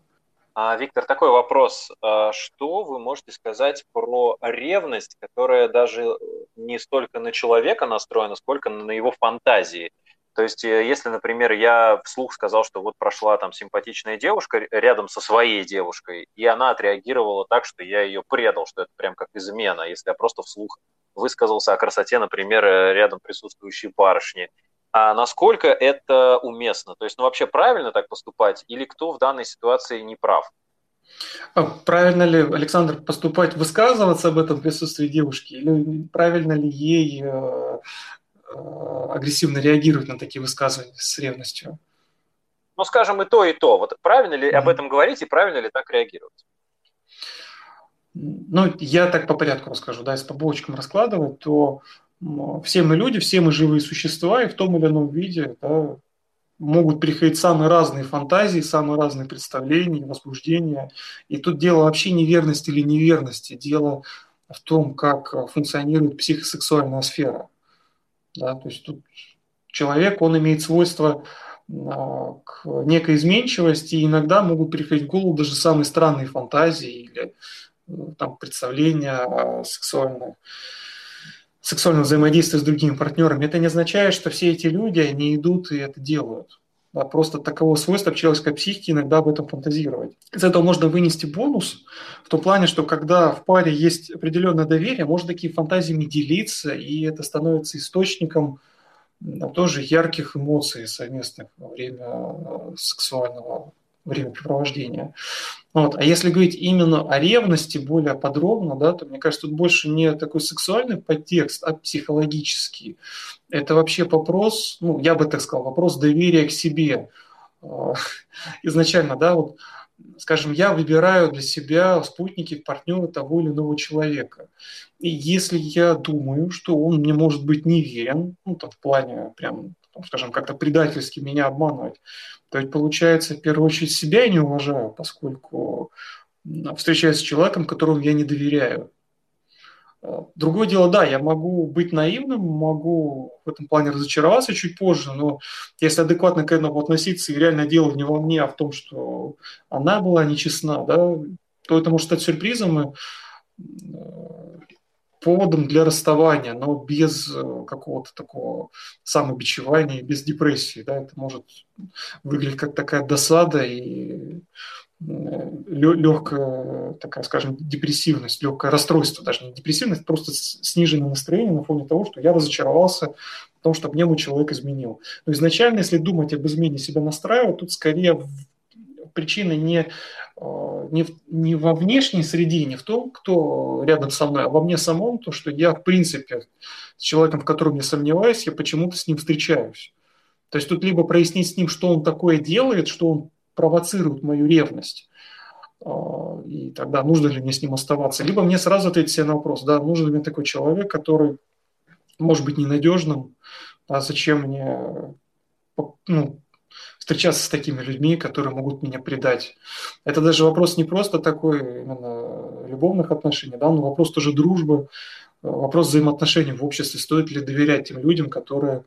[SPEAKER 2] А, Виктор, такой вопрос. А что вы можете сказать про ревность, которая даже не столько на человека настроена, сколько на его фантазии? То есть, э, если, например, я вслух сказал, что вот прошла там симпатичная девушка рядом со своей девушкой, и она отреагировала так, что я ее предал, что это прям как измена, если я просто вслух высказался о красоте, например, э, рядом присутствующей барышни. А насколько это уместно? То есть, ну вообще правильно так поступать, или кто в данной ситуации не прав?
[SPEAKER 1] А правильно ли, Александр, поступать, высказываться об этом в присутствии девушки, или правильно ли ей э, э, агрессивно реагировать на такие высказывания с ревностью?
[SPEAKER 2] Ну, скажем, и то, и то. Вот правильно ли mm-hmm. об этом говорить и правильно ли так реагировать?
[SPEAKER 1] Ну, я так по порядку расскажу, да, если по булочкам раскладывать, то все мы люди, все мы живые существа, и в том или ином виде да, могут приходить самые разные фантазии, самые разные представления, возбуждения. И тут дело вообще неверности или неверности, дело в том, как функционирует психосексуальная сфера. Да, то есть тут человек, он имеет свойство а, к некой изменчивости, и иногда могут приходить в голову даже самые странные фантазии или там, представления сексуальные сексуального взаимодействия с другими партнерами, это не означает, что все эти люди, они идут и это делают. Да, просто таково свойство человеческой психики иногда об этом фантазировать. Из этого можно вынести бонус в том плане, что когда в паре есть определенное доверие, можно такие фантазиями делиться, и это становится источником тоже ярких эмоций совместных во время э, сексуального времяпрепровождения. Вот. А если говорить именно о ревности более подробно, да, то мне кажется, тут больше не такой сексуальный подтекст, а психологический. Это вообще вопрос, ну, я бы так сказал, вопрос доверия к себе. А, изначально, да, вот, скажем, я выбираю для себя спутники, партнеры того или иного человека. И если я думаю, что он мне может быть неверен, ну, там, в плане прям, скажем, как-то предательски меня обманывать, то есть, получается, в первую очередь себя я не уважаю, поскольку встречаюсь с человеком, которому я не доверяю. А, другое дело, да, я могу быть наивным, могу в этом плане разочароваться чуть позже, но если адекватно к этому относиться, и реально дело не во мне, а в том, что она была нечестна, да, то это может стать сюрпризом и поводом для расставания, но без э, какого-то такого самобичевания, без депрессии. Да, это может выглядеть как такая досада и э, легкая, такая, скажем, депрессивность, легкое расстройство, даже не депрессивность, просто сниженное настроение на фоне того, что я разочаровался в том, что мне мой человек изменил. Но изначально, если думать об измене себя настраивать, тут скорее причина не Э, не, не во внешней среде, не в том, кто рядом со мной, а во мне самом, то, что я, в принципе, с человеком, в котором я сомневаюсь, я почему-то с ним встречаюсь. То есть тут либо прояснить с ним, что он такое делает, что он провоцирует мою ревность, э, и тогда нужно ли мне с ним оставаться, либо мне сразу ответить себе на вопрос, да, нужен ли мне такой человек, который может быть ненадежным, а зачем мне ну, встречаться с такими людьми, которые могут меня предать. Это даже вопрос не просто такой именно любовных отношений, да, но вопрос тоже дружбы, вопрос взаимоотношений в обществе. Стоит ли доверять тем людям, которые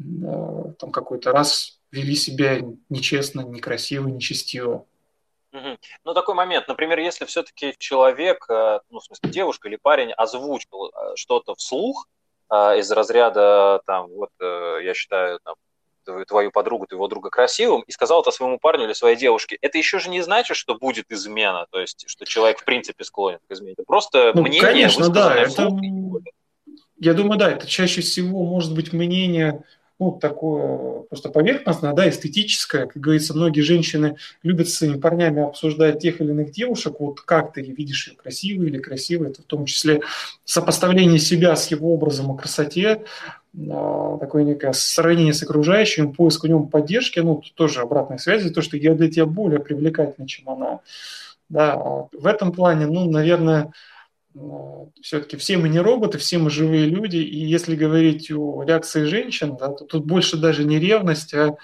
[SPEAKER 1] э, там какой-то раз вели себя нечестно, некрасиво, нечестиво.
[SPEAKER 2] Ну, такой момент, например, если все-таки человек, э, ну, в смысле, девушка или парень озвучил э, что-то вслух из разряда, там, вот, я считаю, там, твою подругу, твоего друга красивым, и сказал это своему парню или своей девушке, это еще же не значит, что будет измена, то есть, что человек в принципе склонен к измене. Это просто ну, мнение,
[SPEAKER 1] конечно, да, это... Я думаю, да, это чаще всего может быть мнение ну, такое просто поверхностное, да, эстетическое. Как говорится, многие женщины любят с своими парнями обсуждать тех или иных девушек, вот как ты видишь ее красивой или красивой, это в том числе сопоставление себя с его образом о красоте, такое некое сравнение с окружающим, поиск в нем поддержки, ну, тоже обратной связи, то, что я для тебя более привлекательна, чем она. Да, в этом плане, ну, наверное, все-таки все мы не роботы, все мы живые люди, и если говорить о реакции женщин, да, то тут больше даже не ревность, а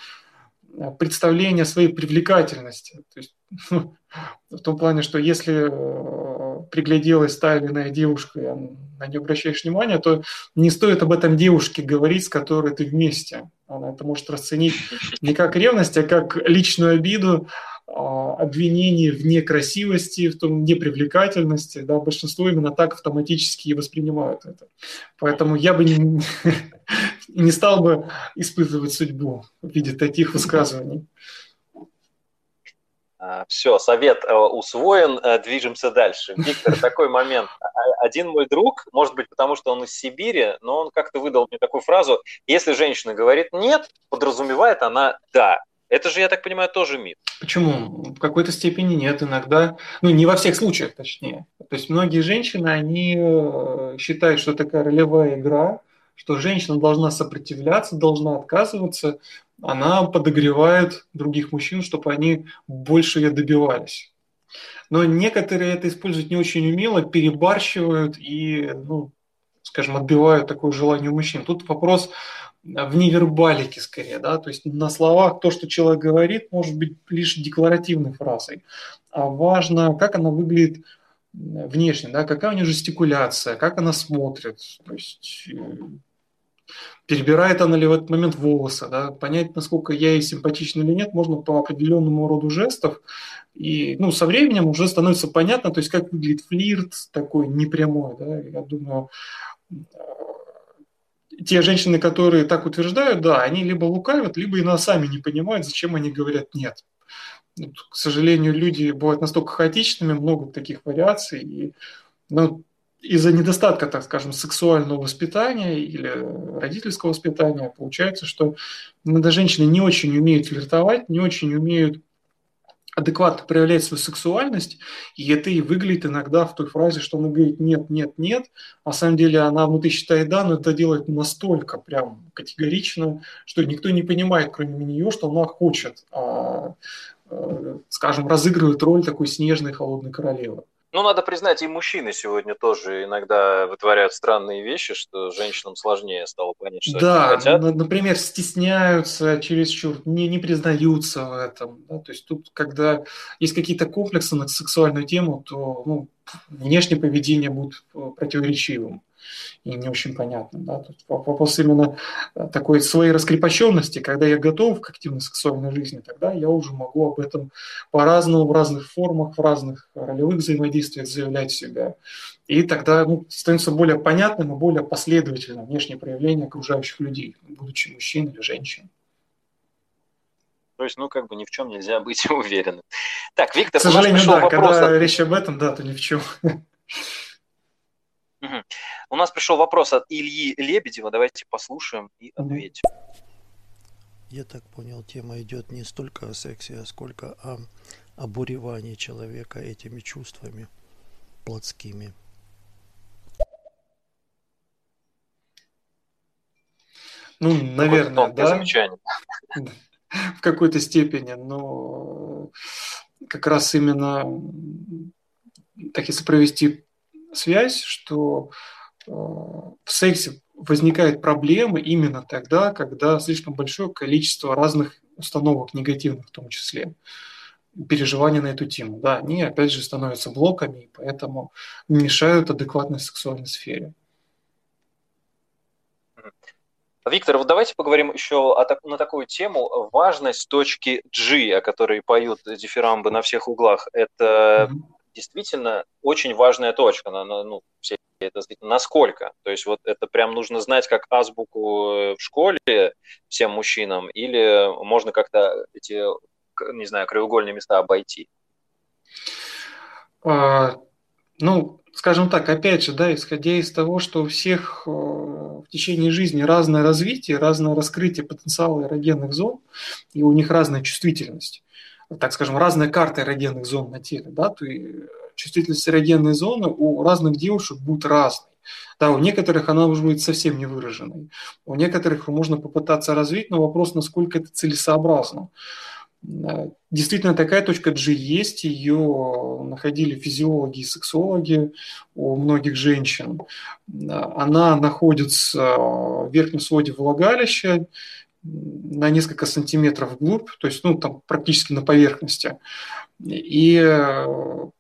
[SPEAKER 1] представление своей привлекательности. То есть, ну, в том плане, что если э, пригляделась та или иная девушка, и на нее обращаешь внимание, то не стоит об этом девушке говорить, с которой ты вместе. Она это может расценить не как ревность, а как личную обиду, а, обвинений в некрасивости, в том непривлекательности, да, большинство именно так автоматически воспринимают это. Поэтому я бы не, не стал бы испытывать судьбу в виде таких высказываний.
[SPEAKER 2] А, Все, совет э, усвоен, э, движемся дальше. Виктор, такой момент. А, один мой друг, может быть, потому что он из Сибири, но он как-то выдал мне такую фразу, если женщина говорит «нет», подразумевает она «да». Это же, я так понимаю, тоже миф.
[SPEAKER 1] Почему? В какой-то степени нет. Иногда, ну не во всех случаях, точнее. То есть многие женщины, они э, считают, что такая ролевая игра, что женщина должна сопротивляться, должна отказываться, она подогревает других мужчин, чтобы они больше ее добивались. Но некоторые это используют не очень умело, перебарщивают и, ну, скажем, отбивают такое желание у мужчин. Тут вопрос в невербалике скорее, да, то есть на словах то, что человек говорит, может быть лишь декларативной фразой, а важно, как она выглядит внешне, да, какая у нее жестикуляция, как она смотрит, то есть э, перебирает она ли в этот момент волосы, да, понять, насколько я ей симпатична или нет, можно по определенному роду жестов, и, ну, со временем уже становится понятно, то есть как выглядит флирт такой непрямой, да, я думаю, те женщины, которые так утверждают, да, они либо лукавят, либо и сами не понимают, зачем они говорят «нет». К сожалению, люди бывают настолько хаотичными, много таких вариаций, и ну, из-за недостатка, так скажем, сексуального воспитания или родительского воспитания получается, что иногда женщины не очень умеют флиртовать, не очень умеют адекватно проявлять свою сексуальность, и это и выглядит иногда в той фразе, что она говорит «нет, нет, нет», на самом деле она внутри считает «да», но это делает настолько прям категорично, что никто не понимает, кроме нее, что она хочет, а, а, скажем, разыгрывает роль такой снежной холодной королевы.
[SPEAKER 2] Ну, надо признать, и мужчины сегодня тоже иногда вытворяют странные вещи, что женщинам сложнее стало понять, что
[SPEAKER 1] да, они хотят. например, стесняются чересчур, не, не признаются в этом. Да? То есть тут, когда есть какие-то комплексы на сексуальную тему, то ну, внешнее поведение будет противоречивым и не очень понятно. Да? Тут вопрос именно э, такой своей раскрепощенности, когда я готов к активной сексуальной жизни, тогда я уже могу об этом по-разному, в разных формах, в разных ролевых взаимодействиях заявлять себя. И тогда ну, становится более понятным и более последовательным внешнее проявление окружающих людей, будучи мужчиной или женщиной.
[SPEAKER 2] То есть, ну, как бы ни в чем нельзя быть уверенным. Так, Виктор,
[SPEAKER 1] К сожалению, да, вопрос когда речь об этом, да, то ни в чем.
[SPEAKER 2] Угу. У нас пришел вопрос от Ильи Лебедева. Давайте послушаем и ответим.
[SPEAKER 5] Я так понял, тема идет не столько о сексе, а сколько о обуревании человека этими чувствами плотскими.
[SPEAKER 1] Ну, наверное, да. В какой-то степени, но как раз именно так если провести связь, что э, в сексе возникает проблема именно тогда, когда слишком большое количество разных установок негативных в том числе переживания на эту тему. Да, они опять же становятся блоками, и поэтому мешают адекватной сексуальной сфере.
[SPEAKER 2] Виктор, вот давайте поговорим еще о, на такую тему. Важность точки G, о которой поют дифирамбы на всех углах, это mm-hmm действительно очень важная точка. Ну, все это насколько. То есть вот это прям нужно знать как азбуку э, в школе всем мужчинам, или можно как-то эти, не знаю, краеугольные места обойти?
[SPEAKER 1] А, ну, скажем так, опять же, да, исходя из того, что у всех э, в течение жизни разное развитие, разное раскрытие потенциала эрогенных зон, и у них разная чувствительность так скажем, разные карты эрогенных зон на теле, да, то и чувствительность эрогенной зоны у разных девушек будет разной. Да, у некоторых она уже будет совсем не выраженной. У некоторых можно попытаться развить, но вопрос, насколько это целесообразно. Действительно, такая точка G есть, ее находили физиологи и сексологи у многих женщин. Она находится в верхнем своде влагалища, на несколько сантиметров вглубь, то есть ну, там практически на поверхности. И э,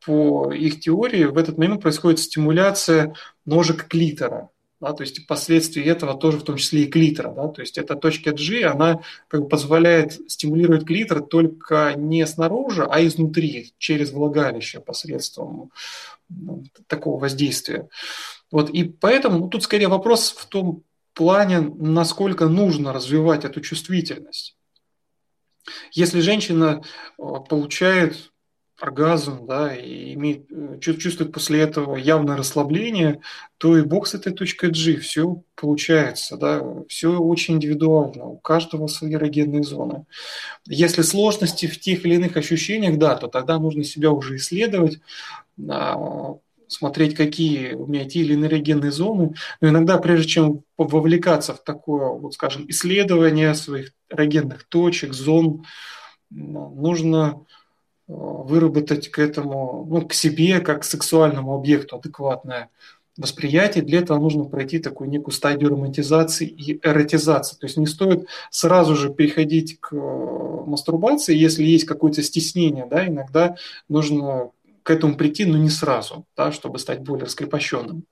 [SPEAKER 1] по их теории в этот момент происходит стимуляция ножек клитора. Да, то есть последствия этого тоже в том числе и клитора. Да, то есть эта точка G, она как бы позволяет стимулировать клитор только не снаружи, а изнутри, через влагалище посредством ну, такого воздействия. Вот, и поэтому ну, тут скорее вопрос в том, плане, насколько нужно развивать эту чувствительность. Если женщина э, получает оргазм, да, и имеет, э, чувствует после этого явное расслабление, то и бог с этой точкой G, все получается, да, все очень индивидуально, у каждого свои эрогенные зоны. Если сложности в тех или иных ощущениях, да, то тогда нужно себя уже исследовать, а, смотреть, какие у меня те или иные эрогенные зоны. Но иногда, прежде чем вовлекаться в такое, вот скажем, исследование своих эрогенных точек, зон, нужно э, выработать к этому, ну, к себе, как к сексуальному объекту адекватное восприятие. Для этого нужно пройти такую некую стадию романтизации и эротизации. То есть не стоит сразу же переходить к э, мастурбации, если есть какое-то стеснение, да, иногда нужно к этому прийти, но не сразу, да, чтобы стать более раскрепощенным.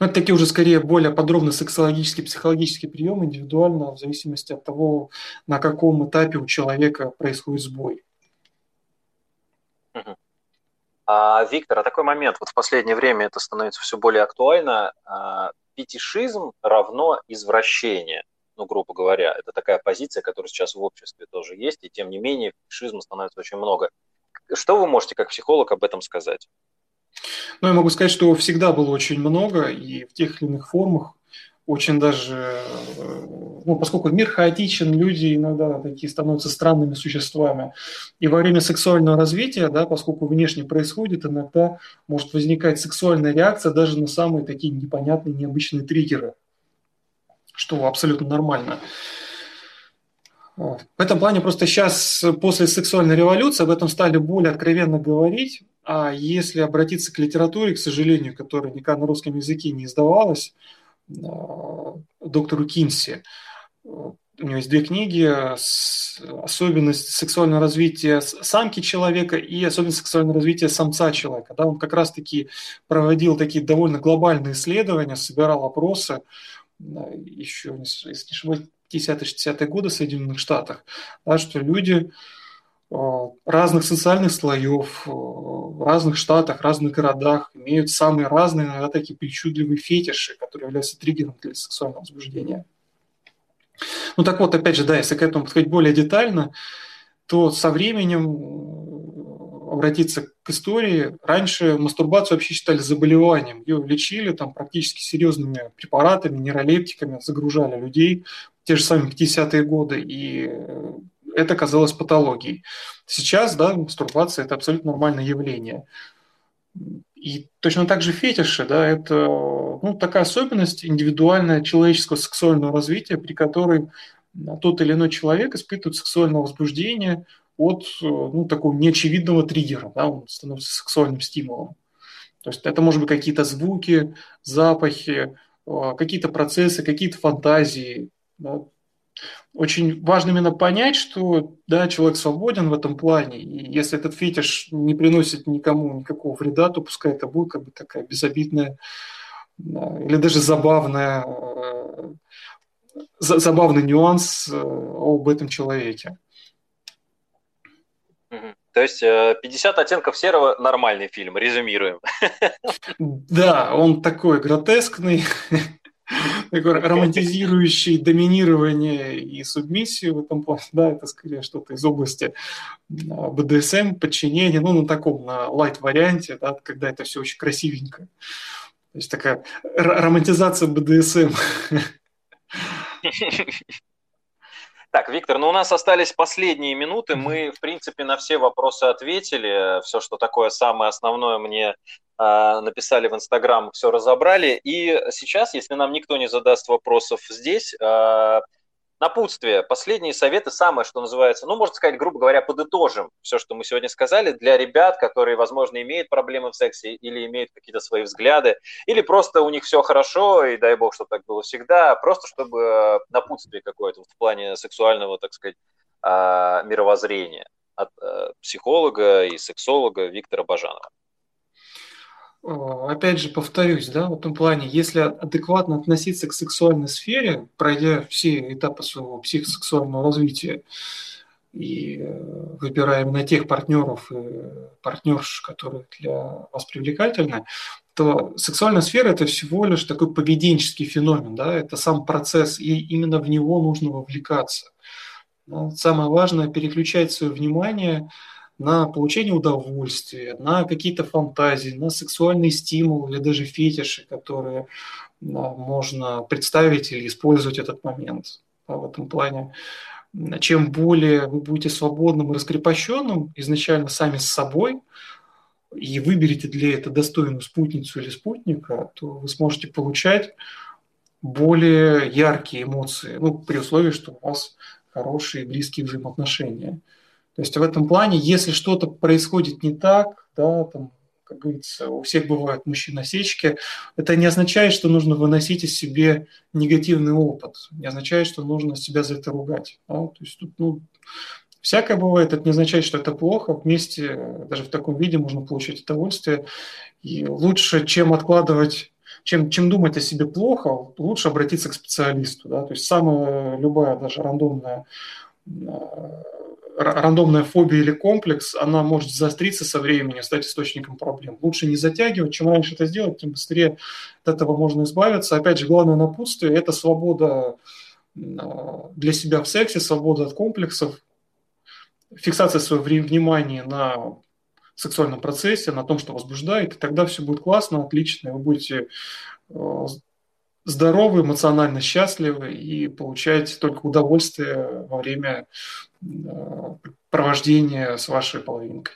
[SPEAKER 1] Но это такие уже скорее более подробные сексологические, психологические приемы, индивидуально, в зависимости от того, на каком этапе у человека происходит сбой.
[SPEAKER 2] А, Виктор, а такой момент, вот в последнее время это становится все более актуально. А, фетишизм равно извращение, ну, грубо говоря. Это такая позиция, которая сейчас в обществе тоже есть, и тем не менее фетишизма становится очень много. Что вы можете как психолог об этом сказать?
[SPEAKER 1] Ну, я могу сказать, что всегда было очень много, и в тех или иных формах очень даже, э, ну, поскольку мир хаотичен, люди иногда такие становятся странными существами. И во время сексуального развития, да, поскольку внешне происходит, иногда может возникать сексуальная реакция даже на самые такие непонятные, необычные триггеры, что абсолютно нормально. В этом плане просто сейчас, после сексуальной революции, об этом стали более откровенно говорить. А если обратиться к литературе, к сожалению, которая никак на русском языке не издавалась, Э, доктору Кинси. У него есть две книги «Особенность сексуального развития самки человека» и «Особенность сексуального развития самца человека». Да, он как раз-таки проводил такие довольно глобальные исследования, собирал опросы еще, если не ошибаюсь, 50-60-е годы в Соединенных Штатах, да, что люди Э, разных социальных слоев, э, в разных штатах, разных городах имеют самые разные, иногда такие причудливые фетиши, которые являются триггером для сексуального возбуждения. Ну так вот, опять же, да, если к этому подходить более детально, то со временем э, обратиться к истории. Раньше мастурбацию вообще считали заболеванием. Ее лечили там практически серьезными препаратами, нейролептиками, загружали людей те же самые 50-е годы. И это казалось патологией. Сейчас, да, мастурбация – это абсолютно нормальное явление. И точно так же фетиши, да, это ну, такая особенность индивидуальная человеческого сексуального развития, при которой тот или иной человек испытывает сексуальное возбуждение от ну, такого неочевидного триггера, да, он становится сексуальным стимулом. То есть это может быть какие-то звуки, запахи, а, какие-то процессы, какие-то фантазии, да, очень важно именно понять, что да, человек свободен в этом плане, и если этот фетиш не приносит никому никакого вреда, то пускай это будет как бы такая безобидная или даже забавная, э, забавный нюанс э, об этом человеке.
[SPEAKER 2] То есть 50 э, оттенков серого – нормальный фильм, резюмируем.
[SPEAKER 1] Да, он такой гротескный, такой романтизирующий доминирование и субмиссию в этом плане, да, это скорее что-то из области БДСМ, подчинения, ну, на таком, на лайт-варианте, да, когда это все очень красивенько. То есть такая романтизация БДСМ.
[SPEAKER 2] Так, Виктор, ну у нас остались последние минуты. Мы, в принципе, на все вопросы ответили. Все, что такое самое основное, мне э, написали в Инстаграм, все разобрали. И сейчас, если нам никто не задаст вопросов здесь, э, напутствие, последние советы, самое, что называется, ну, можно сказать, грубо говоря, подытожим все, что мы сегодня сказали, для ребят, которые, возможно, имеют проблемы в сексе или имеют какие-то свои взгляды, или просто у них все хорошо, и дай бог, чтобы так было всегда, просто чтобы э, напутствие какое-то в плане сексуального, так сказать, а, мировоззрения от э, психолога и сексолога Виктора Бажанова
[SPEAKER 1] опять же, повторюсь, да, в этом плане, если адекватно относиться к сексуальной сфере, пройдя все этапы своего психосексуального развития и э, выбирая именно тех партнеров и партнерш, которые для вас привлекательны, то сексуальная сфера – это всего лишь такой поведенческий феномен, да, это сам процесс, и именно в него нужно вовлекаться. Самое важное – переключать свое внимание – на получение удовольствия, на какие-то фантазии, на сексуальный стимул или даже фетиши, которые можно представить или использовать этот момент в этом плане. Чем более вы будете свободным и раскрепощенным изначально сами с собой, и выберете для этого достойную спутницу или спутника, то вы сможете получать более яркие эмоции, ну, при условии, что у вас хорошие близкие взаимоотношения. То есть в этом плане, если что-то происходит не так, да, там как говорится, у всех бывают мужчин-осечки. Это не означает, что нужно выносить из себе негативный опыт, не означает, что нужно себя за это ругать. Да? То есть тут, ну, всякое бывает, это не означает, что это плохо. Вместе, даже в таком виде, можно получить удовольствие. И лучше, чем откладывать чем, чем думать о себе плохо, лучше обратиться к специалисту. Да? То есть самая любая, даже рандомная рандомная фобия или комплекс, она может заостриться со временем, стать источником проблем. Лучше не затягивать, чем раньше это сделать, тем быстрее от этого можно избавиться. Опять же, главное напутствие – это свобода а, для себя в сексе, свобода от комплексов, фиксация своего внимания на сексуальном процессе, на том, что возбуждает, и тогда все будет классно, отлично, вы будете а, здоровы, эмоционально счастливы и получаете только удовольствие во время э, провождения с вашей половинкой.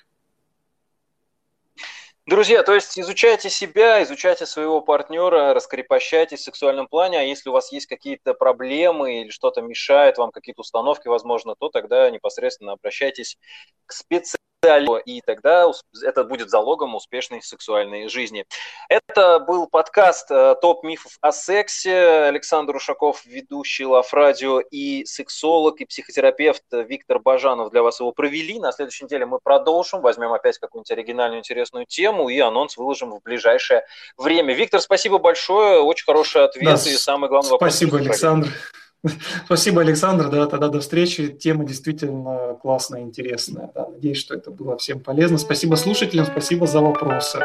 [SPEAKER 2] Друзья, то есть изучайте себя, изучайте своего партнера, раскрепощайтесь в сексуальном плане, а если у вас есть какие-то проблемы или что-то мешает вам, какие-то установки, возможно, то тогда непосредственно обращайтесь к специалисту и тогда это будет залогом успешной сексуальной жизни. Это был подкаст э, «Топ мифов о сексе». Александр Ушаков, ведущий Лав Радио, и сексолог, и психотерапевт Виктор Бажанов для вас его провели. На следующей неделе мы продолжим, возьмем опять какую-нибудь оригинальную, интересную тему и анонс выложим в ближайшее время. Виктор, спасибо большое, очень хороший ответ да, и самый главный
[SPEAKER 1] вопрос. Спасибо, Александр. Спасибо, Александр. Да, тогда до встречи. Тема действительно классная, интересная. Да, надеюсь, что это было всем полезно. Спасибо слушателям, спасибо за вопросы.